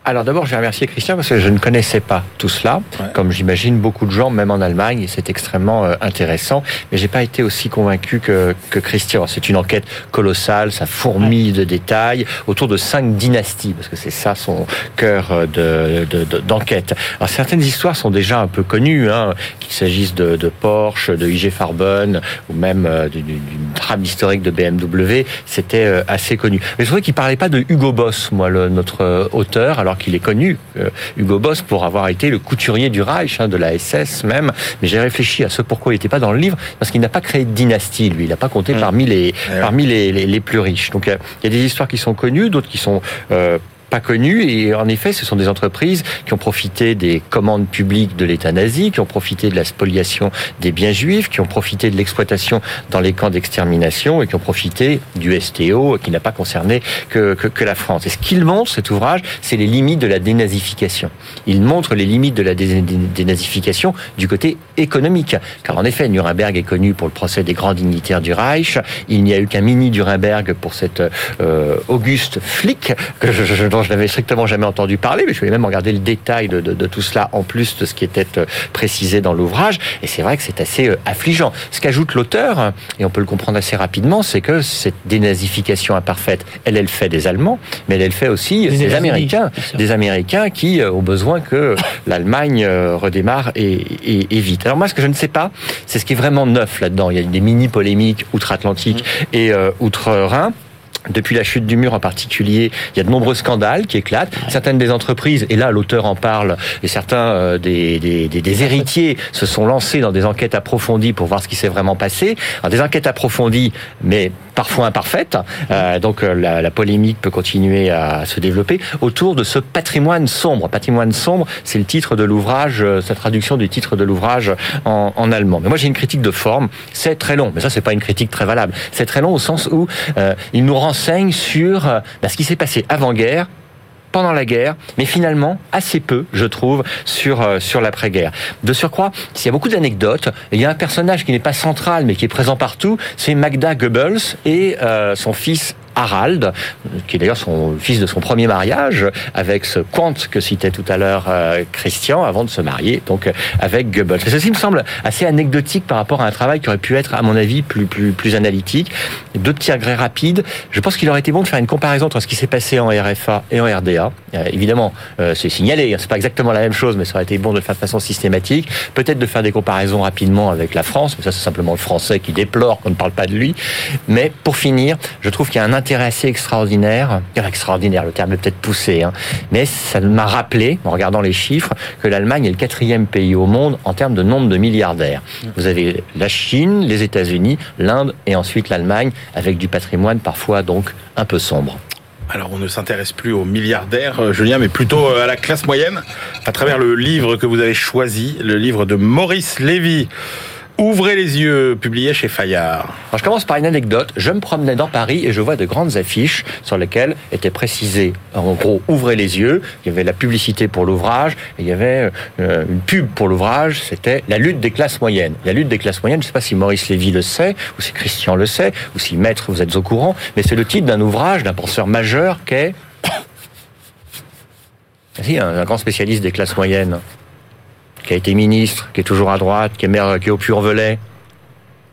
alors d'abord, je vais remercier Christian parce que je ne connaissais pas tout cela, comme j'imagine beaucoup de gens, même en Allemagne, et c'est extrêmement euh, intéressant. Mais j'ai pas été aussi convaincu que, que Christian. C'est une enquête colossale, ça fourmille de détails autour de cinq dynasties, parce que c'est ça son cœur euh, de, d'enquête. Alors certaines histoires sont déjà un peu connues, hein, qu'il s'agisse de, Porsche, de IG Farben, ou même euh, d'une trame historique de BMW, c'était assez connu. Mais je trouvais qu'il parlait pas de Hugo Boss, moi, le, notre auteur. Alors qu'il est connu, euh, Hugo Boss, pour avoir été le couturier du Reich, hein, de la SS même. Mais j'ai réfléchi à ce pourquoi il n'était pas dans le livre, parce qu'il n'a pas créé de dynastie, lui. Il n'a pas compté mmh. parmi les, parmi les, les, plus riches. Donc il y a des histoires qui sont connues, d'autres qui sont euh, pas connues. Et en effet, ce sont des entreprises qui ont profité des commandes publiques de l'État nazi, qui ont profité de la spoliation des biens juifs, qui ont profité de l'exploitation dans les camps d'extermination et qui ont profité du STO qui n'a pas concerné que, que, la France. Et ce qu'il montre, cet ouvrage, c'est les limites de la dénazification. Il montre les limites de la dénazification du côté économique. Car en effet, Nuremberg est connu pour le procès des grands dignitaires du Reich. Il n'y a eu qu'un mini Nuremberg pour cette euh, Auguste Flick, que je, je, je n'avais strictement jamais entendu parler, mais je vais même regarder le détail de, tout cela en plus de ce qui était euh, précisé dans l'ouvrage. Et c'est vrai que c'est assez euh, affligeant. Ce qu'ajoute l'auteur, et on peut le comprendre assez rapidement, c'est que cette dénazification imparfaite, elle, elle fait des Allemands, mais elle, elle fait aussi des, Américains, des Américains qui euh, ont besoin que l'Allemagne redémarre et, et, vite. Alors moi, ce que je ne sais pas, c'est ce qui est vraiment neuf là-dedans. Il y a des mini polémiques outre-Atlantique mmh. et outre-Rhin. Depuis la chute du mur en particulier, il y a de nombreux scandales qui éclatent. Certaines des entreprises, et là l'auteur en parle, et certains euh, des, des, des, héritiers se sont lancés dans des enquêtes approfondies pour voir ce qui s'est vraiment passé. Alors, des enquêtes approfondies, mais parfois imparfaites. Euh, donc euh, la, la, polémique peut continuer à se développer autour de ce patrimoine sombre. Patrimoine sombre, c'est le titre de l'ouvrage, euh, sa traduction du titre de l'ouvrage en, en, allemand. Mais moi j'ai une critique de forme. C'est très long, mais ça c'est pas une critique très valable. C'est très long au sens où il nous rend sur euh, bah, ce qui s'est passé avant-guerre, pendant la guerre, mais finalement assez peu, je trouve, sur euh, sur l'après-guerre. De surcroît, s'il y a beaucoup d'anecdotes, il y a un personnage qui n'est pas central mais qui est présent partout, c'est Magda Goebbels et euh, son fils Harald, qui est d'ailleurs son fils de son premier mariage, avec ce comte que citait tout à l'heure euh, Christian, avant de se marier donc avec Goebbels. Et ceci me semble assez anecdotique par rapport à un travail qui aurait pu être, à mon avis, plus plus plus analytique. Deux petits regrets rapides. Je pense qu'il aurait été bon de faire une comparaison entre ce qui s'est passé en RFA et en RDA. Euh, évidemment, euh, c'est signalé, hein, c'est pas exactement la même chose, mais ça aurait été bon de le faire de façon systématique. Peut-être de faire des comparaisons rapidement avec la France, mais ça c'est simplement le français qui déplore qu'on ne parle pas de lui. Mais pour finir, je trouve qu'il y a un intérêt assez extraordinaire, extraordinaire, le terme est peut-être poussé, hein, mais ça m'a rappelé, en regardant les chiffres, que l'Allemagne est le quatrième pays au monde en termes de nombre de milliardaires. Vous avez la Chine, les États-Unis, l'Inde et ensuite l'Allemagne, avec du patrimoine parfois donc un peu sombre. Alors on ne s'intéresse plus aux milliardaires, euh, Julien, mais plutôt euh, à la classe moyenne, à travers le livre que vous avez choisi, le livre de Maurice Lévy. Ouvrez les yeux, publié chez Fayard. je commence par une anecdote. Je me promenais dans Paris et je vois de grandes affiches sur lesquelles était précisé, en gros, ouvrez les yeux. Il y avait la publicité pour l'ouvrage et il y avait euh, une pub pour l'ouvrage. C'était la lutte des classes moyennes. La lutte des classes moyennes, je ne sais pas si Maurice Lévy le sait ou si Christian le sait ou si Maître vous êtes au courant, mais c'est le titre d'un ouvrage d'un penseur majeur qu'est un grand spécialiste des classes moyennes qui a été ministre, qui est toujours à droite, qui est maire, qui est au Puy-en-Velay,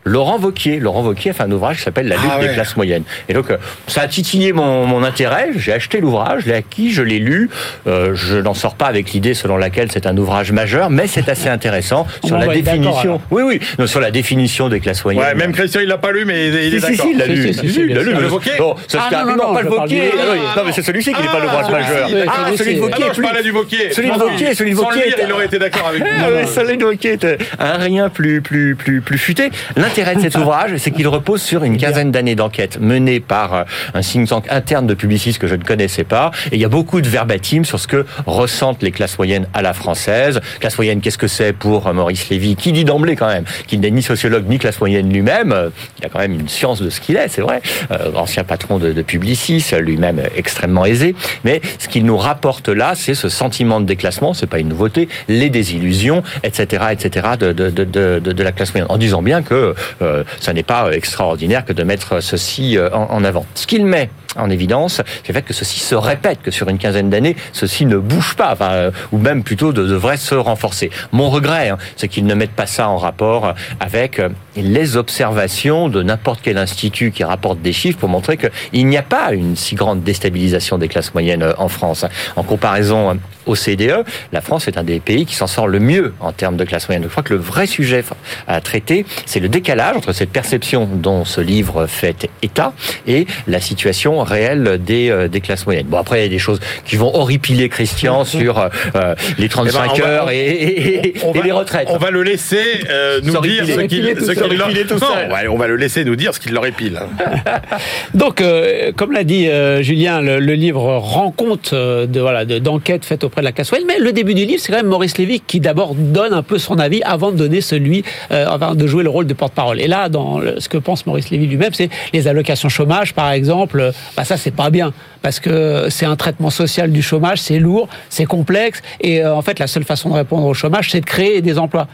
Laurent Vauquier. Laurent Vauquier a fait un ouvrage qui s'appelle La lutte ah des classes moyennes. Et donc, euh, ça a titillé mon, mon intérêt. J'ai acheté l'ouvrage, je l'ai acquis, je l'ai lu. Euh, je n'en sors pas avec l'idée selon laquelle c'est un ouvrage majeur, mais c'est assez intéressant sur la définition. Oui, oui, non, sur la définition des classes moyennes. Ouais, même Christian, il l'a pas lu, mais il est d'accord. Si, si, il l'a lu. il l'a lu. Le Vauquier Bon, ça ah, non, non, pas le Vauquier. Non, mais c'est celui-ci qui n'est pas l'ouvrage majeur. Ah, celui de Vauquier. je parlais du Vauquier. Celui de Vauquier, celui de Vauquier. il aurait été d'accord avec vous. Celui de Vauquier un rien plus, plus, plus, plus futé. L'intérêt de cet ouvrage, c'est qu'il repose sur une quinzaine d'années d'enquête menée par euh, un think tank interne de publicistes que je ne connaissais pas. Et il y a beaucoup de verbatim sur ce que ressentent les classes moyennes à la française. Classe moyenne, qu'est-ce que c'est pour euh, Maurice Lévy, qui dit d'emblée quand même qu'il n'est ni sociologue ni classe moyenne lui-même. Euh, il a quand même une science de ce qu'il est, c'est vrai. ancien patron de, de Publicis, lui-même extrêmement aisé. Mais ce qu'il nous rapporte là, c'est ce sentiment de déclassement. C'est pas une nouveauté. Les désillusions, etc., etc. de, de, de, de la classe moyenne. En disant bien que ça n'est pas extraordinaire que de mettre ceci en, avant. Ce qu'il met en évidence, c'est le fait que ceci se répète, que sur une quinzaine d'années, ceci ne bouge pas, euh, ou même plutôt de, devrait se renforcer. Mon regret, hein, c'est qu'ils ne mettent pas ça en rapport avec euh, les observations de n'importe quel institut qui rapporte des chiffres pour montrer qu'il n'y a pas une si grande déstabilisation des classes moyennes euh, en France. En comparaison au CDE, la France est un des pays qui s'en sort le mieux en termes de classe moyenne. Je crois que le vrai sujet à traiter, c'est le décalage entre cette perception dont ce livre fait état et la situation réelle des, euh, des classes moyennes. Bon, après, il y a des choses qui vont horripiler Christian sur euh, les 35 eh ben, heures et, les retraites. On va le laisser euh, nous dire ce qu'il leur... non, on va le laisser nous dire ce qu'il leur épile. Donc, comme l'a dit Julien, le, livre rend compte de voilà d'enquêtes faites mais le début du livre, c'est quand même Maurice Lévy qui d'abord donne un peu son avis avant de donner celui, avant de jouer le rôle de porte-parole. Et là, dans ce que pense Maurice Lévy lui-même, c'est les allocations chômage, par exemple. Bah ça, c'est pas bien parce que c'est un traitement social du chômage, c'est lourd, c'est complexe, et euh, en fait, la seule façon de répondre au chômage, c'est de créer des emplois.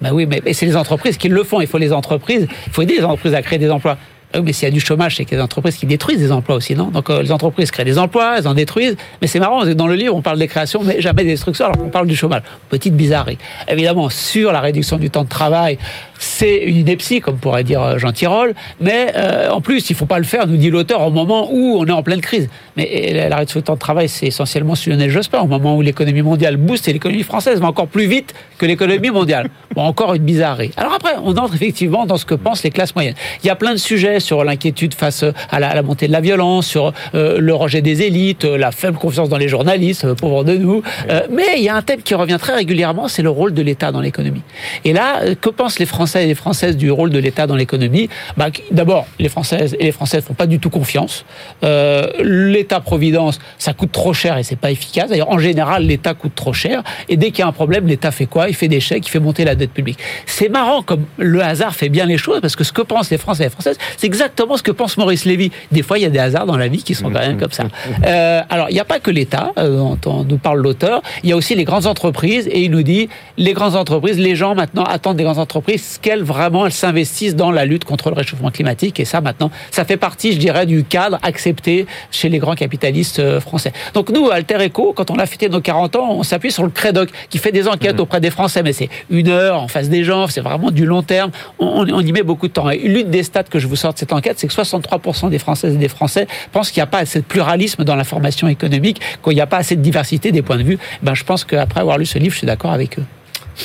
Ben oui, mais c'est les entreprises qui le font. Il faut les entreprises, il faut aider les entreprises à créer des emplois. Ah mais s'il y a du chômage, c'est qu'il y a des entreprises qui détruisent des emplois aussi, non? Donc euh, les entreprises créent des emplois, elles en détruisent. Mais c'est marrant, dans le livre, on parle des créations, mais jamais des destructions, alors qu'on parle du chômage. Petite bizarrerie. Évidemment, sur la réduction du temps de travail, c'est une ineptie, comme pourrait dire euh, Jean Tirole, mais euh, en plus, il ne faut pas le faire, nous dit l'auteur, au moment où on est en pleine crise. Mais la réduction du temps de travail, c'est essentiellement sur Lionel Jospin, au moment où l'économie mondiale booste et l'économie française va encore plus vite que l'économie mondiale. Bon, encore une bizarrerie. Alors après, on entre effectivement dans ce que pensent les classes moyennes. Il y a plein de sujets sur l'inquiétude face à la, montée de la violence, sur euh, le rejet des élites, la faible confiance dans les journalistes, pauvres de nous. mais il y a un thème qui revient très régulièrement, c'est le rôle de l'État dans l'économie. Et là, que pensent les Français et les Françaises du rôle de l'État dans l'économie? Bah, D'abord, les Françaises et les Français ne font pas du tout confiance. Euh, L'État-providence, ça coûte trop cher et c'est pas efficace. D'ailleurs, en général, l'État coûte trop cher. Et dès qu'il y a un problème, l'État fait quoi? Il fait des chèques, il fait monter la dette publique. C'est marrant comme le hasard fait bien les choses parce que ce que pensent les Français et les Françaises, c'est exactement ce que pense Maurice Lévy. Des fois, il y a des hasards dans la vie qui sont quand même comme ça. Euh, alors, il n'y a pas que l'État, euh, dont nous parle l'auteur. Il y a aussi les grandes entreprises et il nous dit les grandes entreprises, les gens maintenant attendent des grandes entreprises qu'elles vraiment elles s'investissent dans la lutte contre le réchauffement climatique. Et ça, maintenant, ça fait partie, je dirais, du cadre accepté chez les grands capitalistes euh, français. Donc nous, Alter Eco, quand on a fêté nos 40 ans, on s'appuie sur le Crédoc, qui fait des enquêtes mmh. auprès des Français, mais c'est une heure en face des gens, c'est vraiment du long terme. On, on, y met beaucoup de temps. Et l'une des stats que je vous sors de cette enquête, c'est que 63% des Françaises et des Français pensent qu'il n'y a pas assez de pluralisme dans l'information économique, qu'il n'y a pas assez de diversité des points de vue. Ben, je pense qu'après avoir lu ce livre, je suis d'accord avec eux.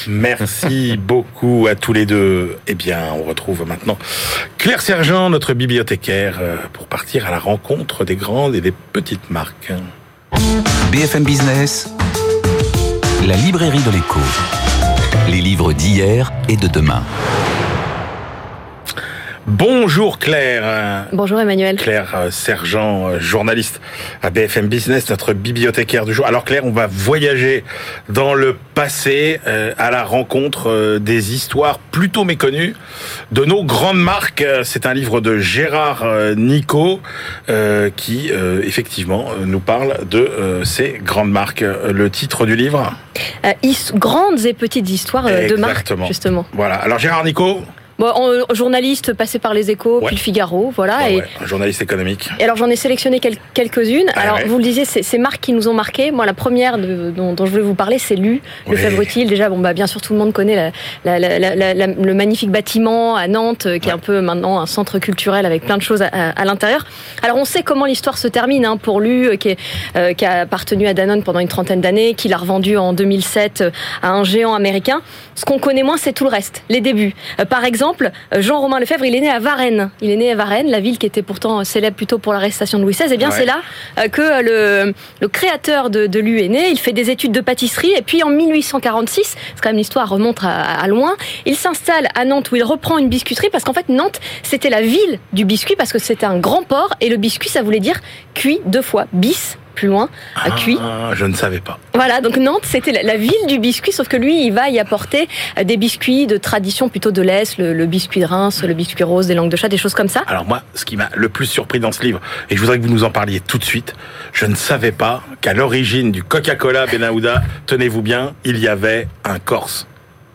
Merci beaucoup à tous les deux. Eh bien, on retrouve maintenant Claire Sergent, notre bibliothécaire, euh, pour partir à la rencontre des grandes et des petites marques. BFM Business, la librairie de l'écho. Les livres d'hier et de demain. Bonjour Claire. Bonjour Emmanuel. Claire euh, Sergent, euh, journaliste à BFM Business, notre bibliothécaire du jour. Alors Claire, on va voyager dans le passé euh, à la rencontre des histoires plutôt méconnues de nos grandes marques. C'est un livre de Gérard Nico qui effectivement nous parle de ces grandes marques. Le titre du livre? Grandes et petites histoires de marques justement. Voilà. Alors Gérard Nico, Bon, journaliste passé par les Échos, puis le Figaro, voilà. et, un journaliste économique. Et alors j'en ai sélectionné quelques-unes. Ah alors vous le disiez, ces marques qui nous ont marqué. Moi, la première dont, je voulais vous parler, c'est Lu, le Fèvre Utile. Déjà, bon, bah, bien sûr, tout le monde connaît le magnifique bâtiment à Nantes, euh, qui est un peu maintenant un centre culturel avec plein de choses à, l'intérieur. Alors on sait comment l'histoire se termine hein, pour Lu, euh, qui, euh, qui a appartenu à Danone pendant une trentaine d'années, qu'il a revendu en 2007 à un géant américain. Ce qu'on connaît moins, c'est tout le reste, les débuts. par exemple, exemple, Jean-Romain Lefebvre, il est né à Varennes. Il est né à Varennes, la ville qui était pourtant célèbre plutôt pour l'arrestation de Louis XVI. Et eh bien, c'est là que le, le créateur de, de l'U est né. Il fait des études de pâtisserie. Et puis, en 1846, c'est quand même l'histoire remonte à, loin, il s'installe à Nantes où il reprend une biscuiterie parce qu'en fait, Nantes, c'était la ville du biscuit parce que c'était un grand port. Et le biscuit, ça voulait dire cuit deux fois. Bis, plus loin, à. Ah, je ne savais pas. Voilà, donc Nantes, c'était la, ville du biscuit, sauf que lui, il va y apporter euh, des biscuits de tradition plutôt de l'Est, le, biscuit de Reims, le biscuit rose, des langues de chat, des choses comme ça. Alors moi, ce qui m'a le plus surpris dans ce livre, et je voudrais que vous nous en parliez tout de suite, je ne savais pas qu'à l'origine du Coca-Cola Benahouda, tenez-vous bien, il y avait un Corse.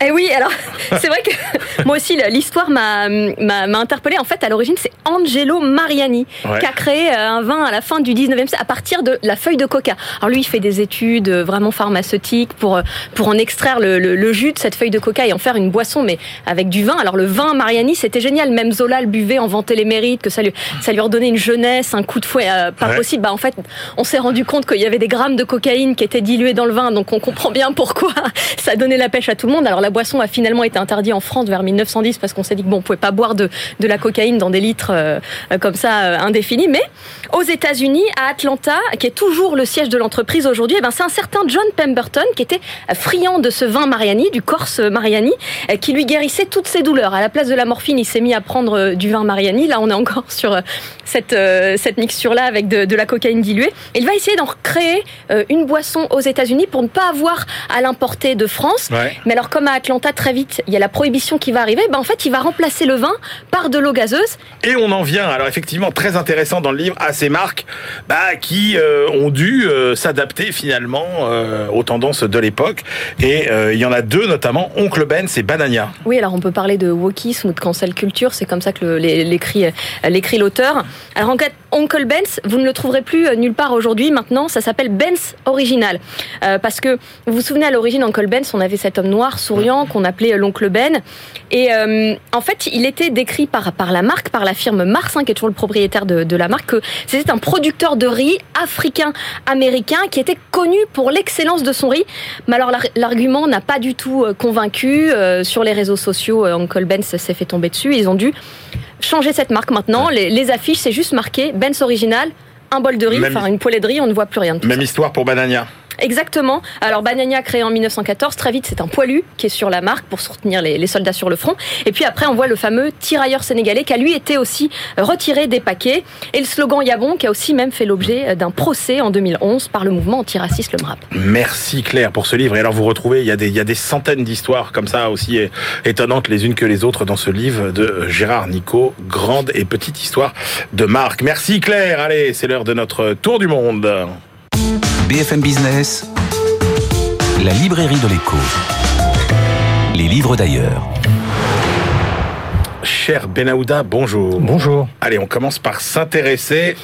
Eh oui, alors c'est vrai que moi aussi l'histoire m'a m'a interpellé. En fait, à l'origine, c'est Angelo Mariani qui a créé euh, un vin à la fin du 19e siècle à partir de la feuille de coca. Alors lui, il fait des études euh, vraiment pharmaceutiques pour euh, pour en extraire le, le, jus de cette feuille de coca et en faire une boisson, mais avec du vin. Alors le vin Mariani, c'était génial. Même Zola le buvait, en vantait les mérites, que ça lui ça lui redonnait une jeunesse, un coup de fouet pas possible. Bah en fait, on s'est rendu compte qu'il y avait des grammes de cocaïne qui étaient dilués dans le vin, donc on comprend bien pourquoi ça donnait la pêche à tout le monde. Alors la boisson a finalement été interdite en France vers 1910 parce qu'on s'est dit que bon, on pouvait pas boire de, de la cocaïne dans des litres euh, comme ça euh, indéfinis. Mais aux États-Unis, à Atlanta, qui est toujours le siège de l'entreprise aujourd'hui, eh ben c'est un certain John Pemberton qui était friand de ce vin Mariani, du Corse Mariani, euh, qui lui guérissait toutes ses douleurs. À la place de la morphine, il s'est mis à prendre du vin Mariani. Là, on est encore sur cette cette mixture-là avec de, de, la cocaïne diluée. Il va essayer d'en créer une boisson aux États-Unis pour ne pas avoir à l'importer de France. Mais alors, comme à Atlanta, très vite, il y a la prohibition qui va arriver, ben en fait, il va remplacer le vin par de l'eau gazeuse. Et on en vient, alors effectivement, très intéressant dans le livre, à ces marques bah, qui euh, ont dû euh, s'adapter finalement euh, aux tendances de l'époque. Et il y en a deux, notamment Oncle Ben et Banania. Oui, alors on peut parler de wokisme ou de cancel culture, c'est comme ça que l'écrit l'auteur. Alors en fait, Oncle Ben's, vous ne le trouverez plus nulle part aujourd'hui. Maintenant, ça s'appelle Ben's Original. parce que vous vous souvenez, à l'origine, Oncle Ben's, on avait cet homme noir souriant qu'on appelé l'oncle Ben. Et euh, en fait, il était décrit par, par la marque, par la firme Mars, hein, qui est toujours le propriétaire de, de la marque, que c'était un producteur de riz africain-américain qui était connu pour l'excellence de son riz. Mais alors, l'argument n'a pas du tout euh, convaincu. Euh, sur les réseaux sociaux, Uncle Ben s'est fait tomber dessus. Ils ont dû changer cette marque maintenant. Les, les affiches, c'est juste marqué Ben's Original, un bol de riz, enfin une poêlée de riz, on ne voit plus rien. Même histoire pour Banania. Exactement. Alors Banania créé en 1914, très vite c'est un poilu qui est sur la marque pour soutenir les, soldats sur le front. Et puis après on voit le fameux tirailleur sénégalais qui a lui été aussi retiré des paquets. Et le slogan Yabon qui a aussi même fait l'objet d'un procès en 2011 par le mouvement antiraciste le MRAP. Merci Claire pour ce livre. Et alors vous retrouvez, il y a des, il y a des centaines d'histoires comme ça aussi étonnantes les unes que les autres dans ce livre de Gérard Nico, grande et petite histoire de marque. Merci Claire. Allez, c'est l'heure de notre tour du monde. BFM Business, la librairie de l'écho. Les livres d'ailleurs. Cher Benahouda, bonjour. Bonjour. Allez, on commence par s'intéresser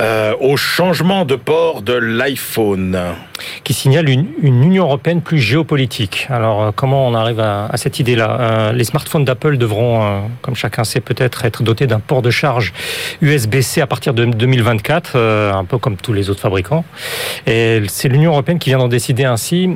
euh, au changement de port de l'iPhone. Qui signale une, Union européenne plus géopolitique. Alors, euh, comment on arrive à, cette idée-là? Euh, Les smartphones d'Apple devront, comme chacun sait peut-être, être dotés d'un port de charge USB-C à partir de 2024, un peu comme tous les autres fabricants. Et c'est l'Union européenne qui vient d'en décider ainsi,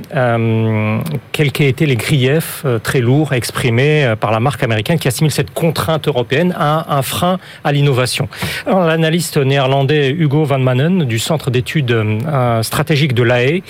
quels qu'aient été les griefs très lourds exprimés par la marque américaine qui assimile cette contrainte européenne à un frein à l'innovation. L'analyste néerlandais Hugo Van Manen du Centre d'études euh, stratégiques de l'AE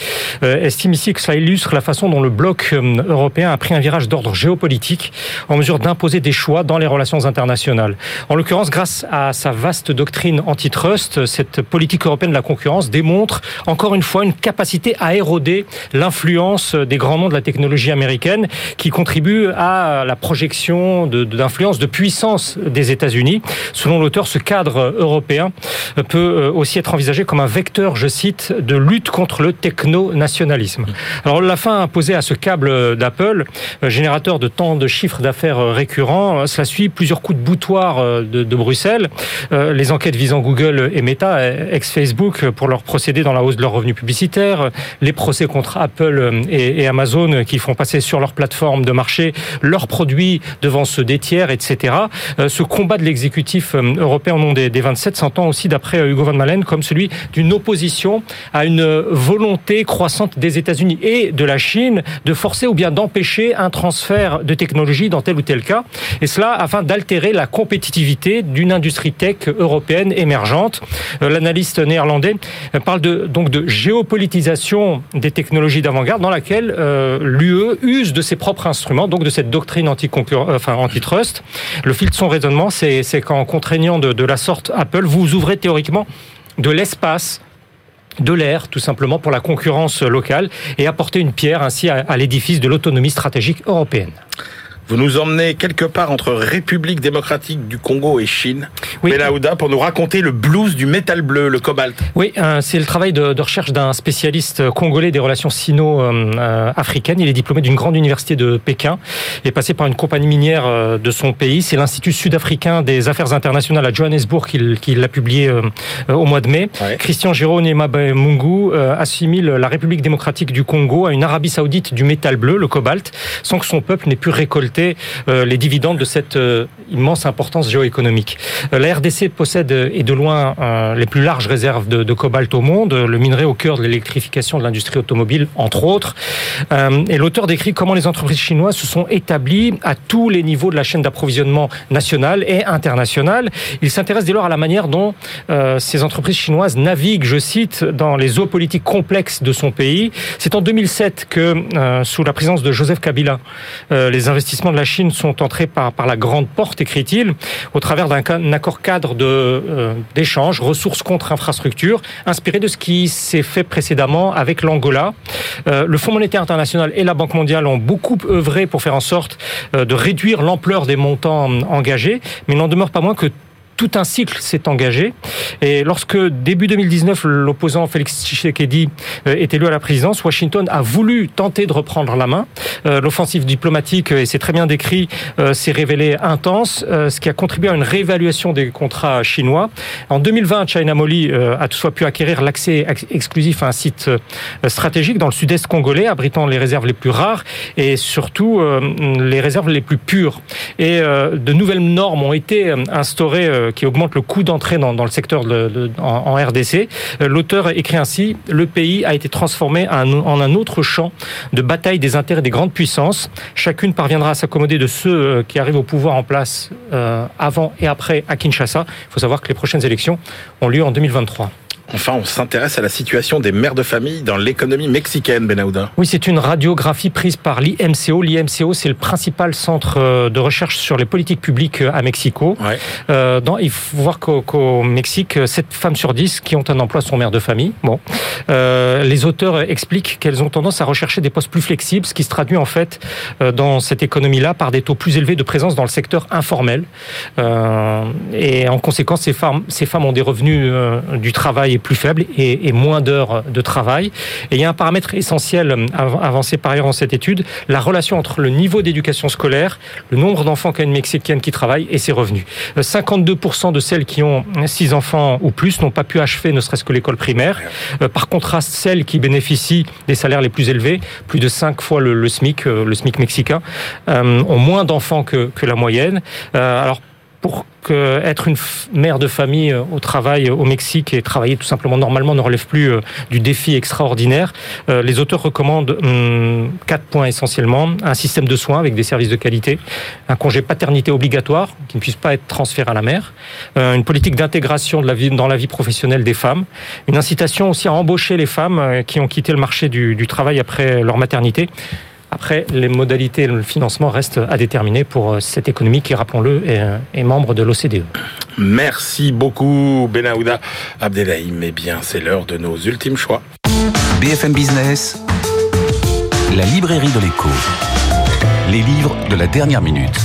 euh, estime ici que cela illustre la façon dont le bloc euh, européen a pris un virage d'ordre géopolitique en mesure d'imposer des choix dans les relations internationales. En l'occurrence, grâce à sa vaste doctrine antitrust, cette politique européenne de la concurrence démontre encore une fois une capacité à éroder l'influence des grands noms de la technologie américaine qui contribue à la projection d'influence, de, de puissance des États-Unis. Selon l'auteur, ce cadre européen peut euh, aussi être envisagé comme un vecteur, je cite, de lutte contre le techno-nationalisme. Alors la fin imposée à ce câble d'Apple, euh, générateur de tant de chiffres d'affaires euh, récurrents, cela suit plusieurs coups de boutoir de, Bruxelles. Les enquêtes visant Google et Meta, ex-Facebook, pour leur procéder dans la hausse de leurs revenus publicitaires, les procès contre Apple et, Amazon qui font passer sur leur plateforme de marché leurs produits devant ceux des tiers, etc. etc. ce combat de l'exécutif européen au nom des, des 27 s'entend aussi, d'après Hugo Van Malen, comme celui d'une opposition à une volonté croissante des États-Unis et de la Chine de forcer ou bien d'empêcher un transfert de technologie dans tel ou tel cas, et cela afin d'altérer la compétitivité d'une industrie tech européenne émergente. Euh, l'analyste néerlandais euh, parle de, donc de géopolitisation des technologies d'avant-garde dans laquelle euh, l'UE use de ses propres instruments, donc de cette doctrine anti enfin, antitrust. Le fil de son raisonnement, c'est qu'en contraignant de, la sorte Apple, vous ouvrez théoriquement de l'espace de l'air, tout simplement, pour la concurrence locale et apporter une pierre ainsi à, l'édifice de l'autonomie stratégique européenne. Vous nous emmenez quelque part entre République démocratique du Congo et Chine, oui. pour nous raconter le blues du métal bleu, le cobalt. Oui, euh, c'est le travail de, recherche d'un spécialiste congolais des relations sino-africaines. Il est diplômé d'une grande université de Pékin. Il est passé par une compagnie minière euh, de son pays. C'est l'Institut sud-africain des affaires internationales à Johannesburg qui, l'a publié euh, au mois de mai. Christian Jérôme Mungu assimile la République démocratique du Congo à une Arabie saoudite du métal bleu, le cobalt, sans que son peuple n'ait pu récolter euh, les dividendes de cette euh, immense importance géoéconomique. Euh, la RDC possède et de loin les plus larges réserves de, cobalt au monde, le minerai au cœur de l'électrification de l'industrie automobile, entre autres. Et l'auteur décrit comment les entreprises chinoises se sont établies à tous les niveaux de la chaîne d'approvisionnement nationale et internationale. Il s'intéresse dès lors à la manière dont ces entreprises chinoises naviguent, je cite, dans les eaux politiques complexes de son pays. C'est en 2007 que, sous la présence de Joseph Kabila, les investissements de la Chine sont entrés par, par la grande porte, écrit-il, au travers d'un accord cadre euh, d'échange, ressources contre infrastructures, inspiré de ce qui s'est fait précédemment avec l'Angola. Euh, le Fonds monétaire international et la Banque mondiale ont beaucoup œuvré pour faire en sorte euh, de réduire l'ampleur des montants engagés, mais il n'en demeure pas moins que tout un cycle s'est engagé. Et lorsque, début 2019, l'opposant Félix Tshisekedi euh, est élu à la présidence, Washington a voulu tenter de reprendre la main. Euh, l'offensive diplomatique, et c'est très bien décrit, euh, s'est révélée intense, ce qui a contribué à une réévaluation des contrats chinois. En 2020, China Moli a toutefois pu acquérir l'accès exclusif à un site stratégique dans le sud-est congolais, abritant les réserves les plus rares et surtout les réserves les plus pures. Et de nouvelles normes ont été instaurées qui augmente le coût d'entrée dans, le secteur en, RDC. Euh, l'auteur écrit ainsi Le pays a été transformé en, un autre champ de bataille des intérêts des grandes puissances. Chacune parviendra à s'accommoder de ceux euh, qui arrivent au pouvoir en place euh, avant et après à Kinshasa. Il faut savoir que les prochaines élections ont lieu en 2023. Enfin, on s'intéresse à la situation des mères de famille dans l'économie mexicaine, Benahouda. Oui, c'est une radiographie prise par l'IMCO. L'IMCO, c'est le principal centre euh, de recherche sur les politiques publiques euh, à Mexico. Euh, dans, il faut voir qu'au Mexique, 7 femmes sur 10 qui ont un emploi sont mères de famille. Bon. Euh, les auteurs expliquent qu'elles ont tendance à rechercher des postes plus flexibles, ce qui se traduit en fait dans cette économie-là par des taux plus élevés de présence dans le secteur informel. Euh, et en conséquence, ces femmes, ces femmes ont des revenus du travail plus faible et, moins d'heures de travail. Et il y a un paramètre essentiel avancé par ailleurs dans cette étude, la relation entre le niveau d'éducation scolaire, le nombre d'enfants qu'a une Mexicaine qui travaille et ses revenus. 52% euh, de celles qui ont six enfants ou plus n'ont pas pu achever ne serait-ce que l'école primaire. Euh, par contraste, celles qui bénéficient des salaires les plus élevés, plus de cinq fois le, SMIC, euh, le SMIC mexicain, ont moins d'enfants que, que la moyenne. Alors pour que être une mère de famille euh, au travail euh, au Mexique et travailler tout simplement normalement ne relève plus euh, du défi extraordinaire. Les auteurs recommandent hum, quatre points essentiellement un système de soins avec des services de qualité, un congé paternité obligatoire qui ne puisse pas être transféré à la mère, une politique d'intégration dans la vie professionnelle des femmes, une incitation aussi à embaucher les femmes qui ont quitté le marché du travail après leur maternité. Après, les modalités et le financement restent à déterminer pour euh, cette économie qui, rappelons-le, euh, est, membre de l'OCDE. Merci beaucoup, Benahouda Abdelhaim. Eh bien, c'est l'heure de nos ultimes choix. BFM Business, la librairie de l'écho. Les livres de la dernière minute.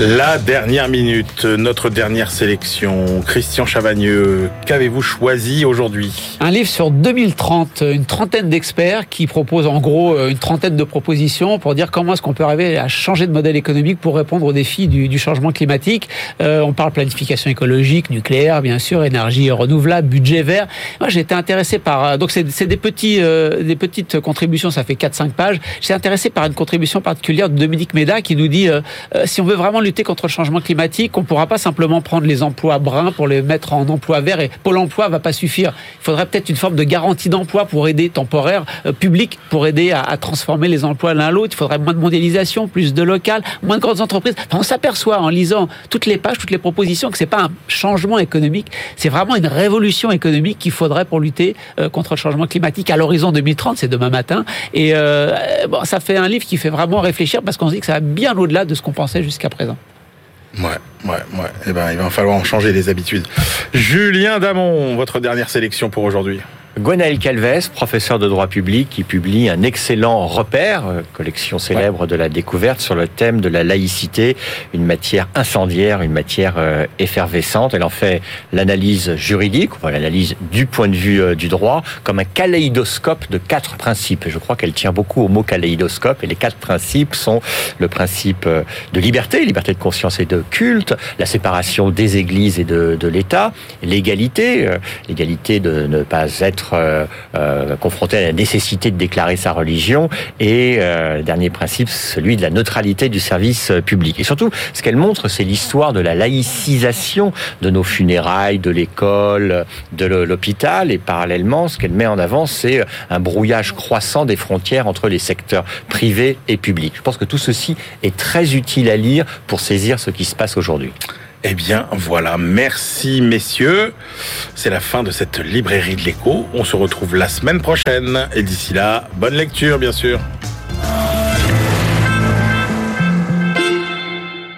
La dernière minute, notre dernière sélection. Christian Chavagneux, qu'avez-vous choisi aujourd'hui? Un livre sur 2030, une trentaine d'experts qui proposent en gros euh, une trentaine de propositions pour dire comment est-ce qu'on peut arriver à changer de modèle économique pour répondre aux défis du, changement climatique. Euh, on parle planification écologique, nucléaire, bien sûr, énergie renouvelable, budget vert. Moi, j'ai été intéressé par... Euh, donc, c'est des, des petites contributions, ça fait 4-5 pages. J'ai intéressé par une contribution particulière de Dominique Méda qui nous dit, si on veut vraiment contre le changement climatique, on ne pourra pas simplement prendre les emplois bruns pour les mettre en emploi vert et Pôle emploi va pas suffire. Il faudrait peut-être une forme de garantie d'emploi pour aider temporaire, euh, public, pour aider à, transformer les emplois l'un l'autre. Il faudrait moins de mondialisation, plus de local, moins de grandes entreprises. on s'aperçoit en lisant toutes les pages, toutes les propositions que c'est pas un changement économique, c'est vraiment une révolution économique qu'il faudrait pour lutter euh, contre le changement climatique à l'horizon 2030, c'est demain matin. Et euh, bon, ça fait un livre qui fait vraiment réfléchir parce qu'on se dit que ça va bien au-delà de ce qu'on pensait jusqu'à présent. Ouais, ouais, ouais. Eh ben, il va falloir en changer les habitudes. Julien Damon, votre dernière sélection pour aujourd'hui. Gwenaël Calves, professeur de droit public, qui publie un excellent repère, euh, collection célèbre de la découverte, sur le thème de la laïcité, une matière incendiaire, une matière euh, effervescente. Elle en fait l'analyse juridique, l'analyse du point de vue euh, du droit, comme un kaléidoscope de quatre principes. je crois qu'elle tient beaucoup au mot kaléidoscope. Et les quatre principes sont le principe de liberté, liberté de conscience et de culte, la séparation des églises et de, de l'État, l'égalité, l'égalité de ne pas être euh, euh, confronté à la nécessité de déclarer sa religion et euh, dernier principe, celui de la neutralité du service public. Et surtout, ce qu'elle montre, c'est l'histoire de la laïcisation de nos funérailles, de l'école, de l'hôpital, et parallèlement, ce qu'elle met en avant, c'est un brouillage croissant des frontières entre les secteurs privés et publics. Je pense que tout ceci est très utile à lire pour saisir ce qui se passe aujourd'hui. Eh bien, voilà. Merci, messieurs. C'est la fin de cette librairie de l'écho. On se retrouve la semaine prochaine. Et d'ici là, bonne lecture, bien sûr.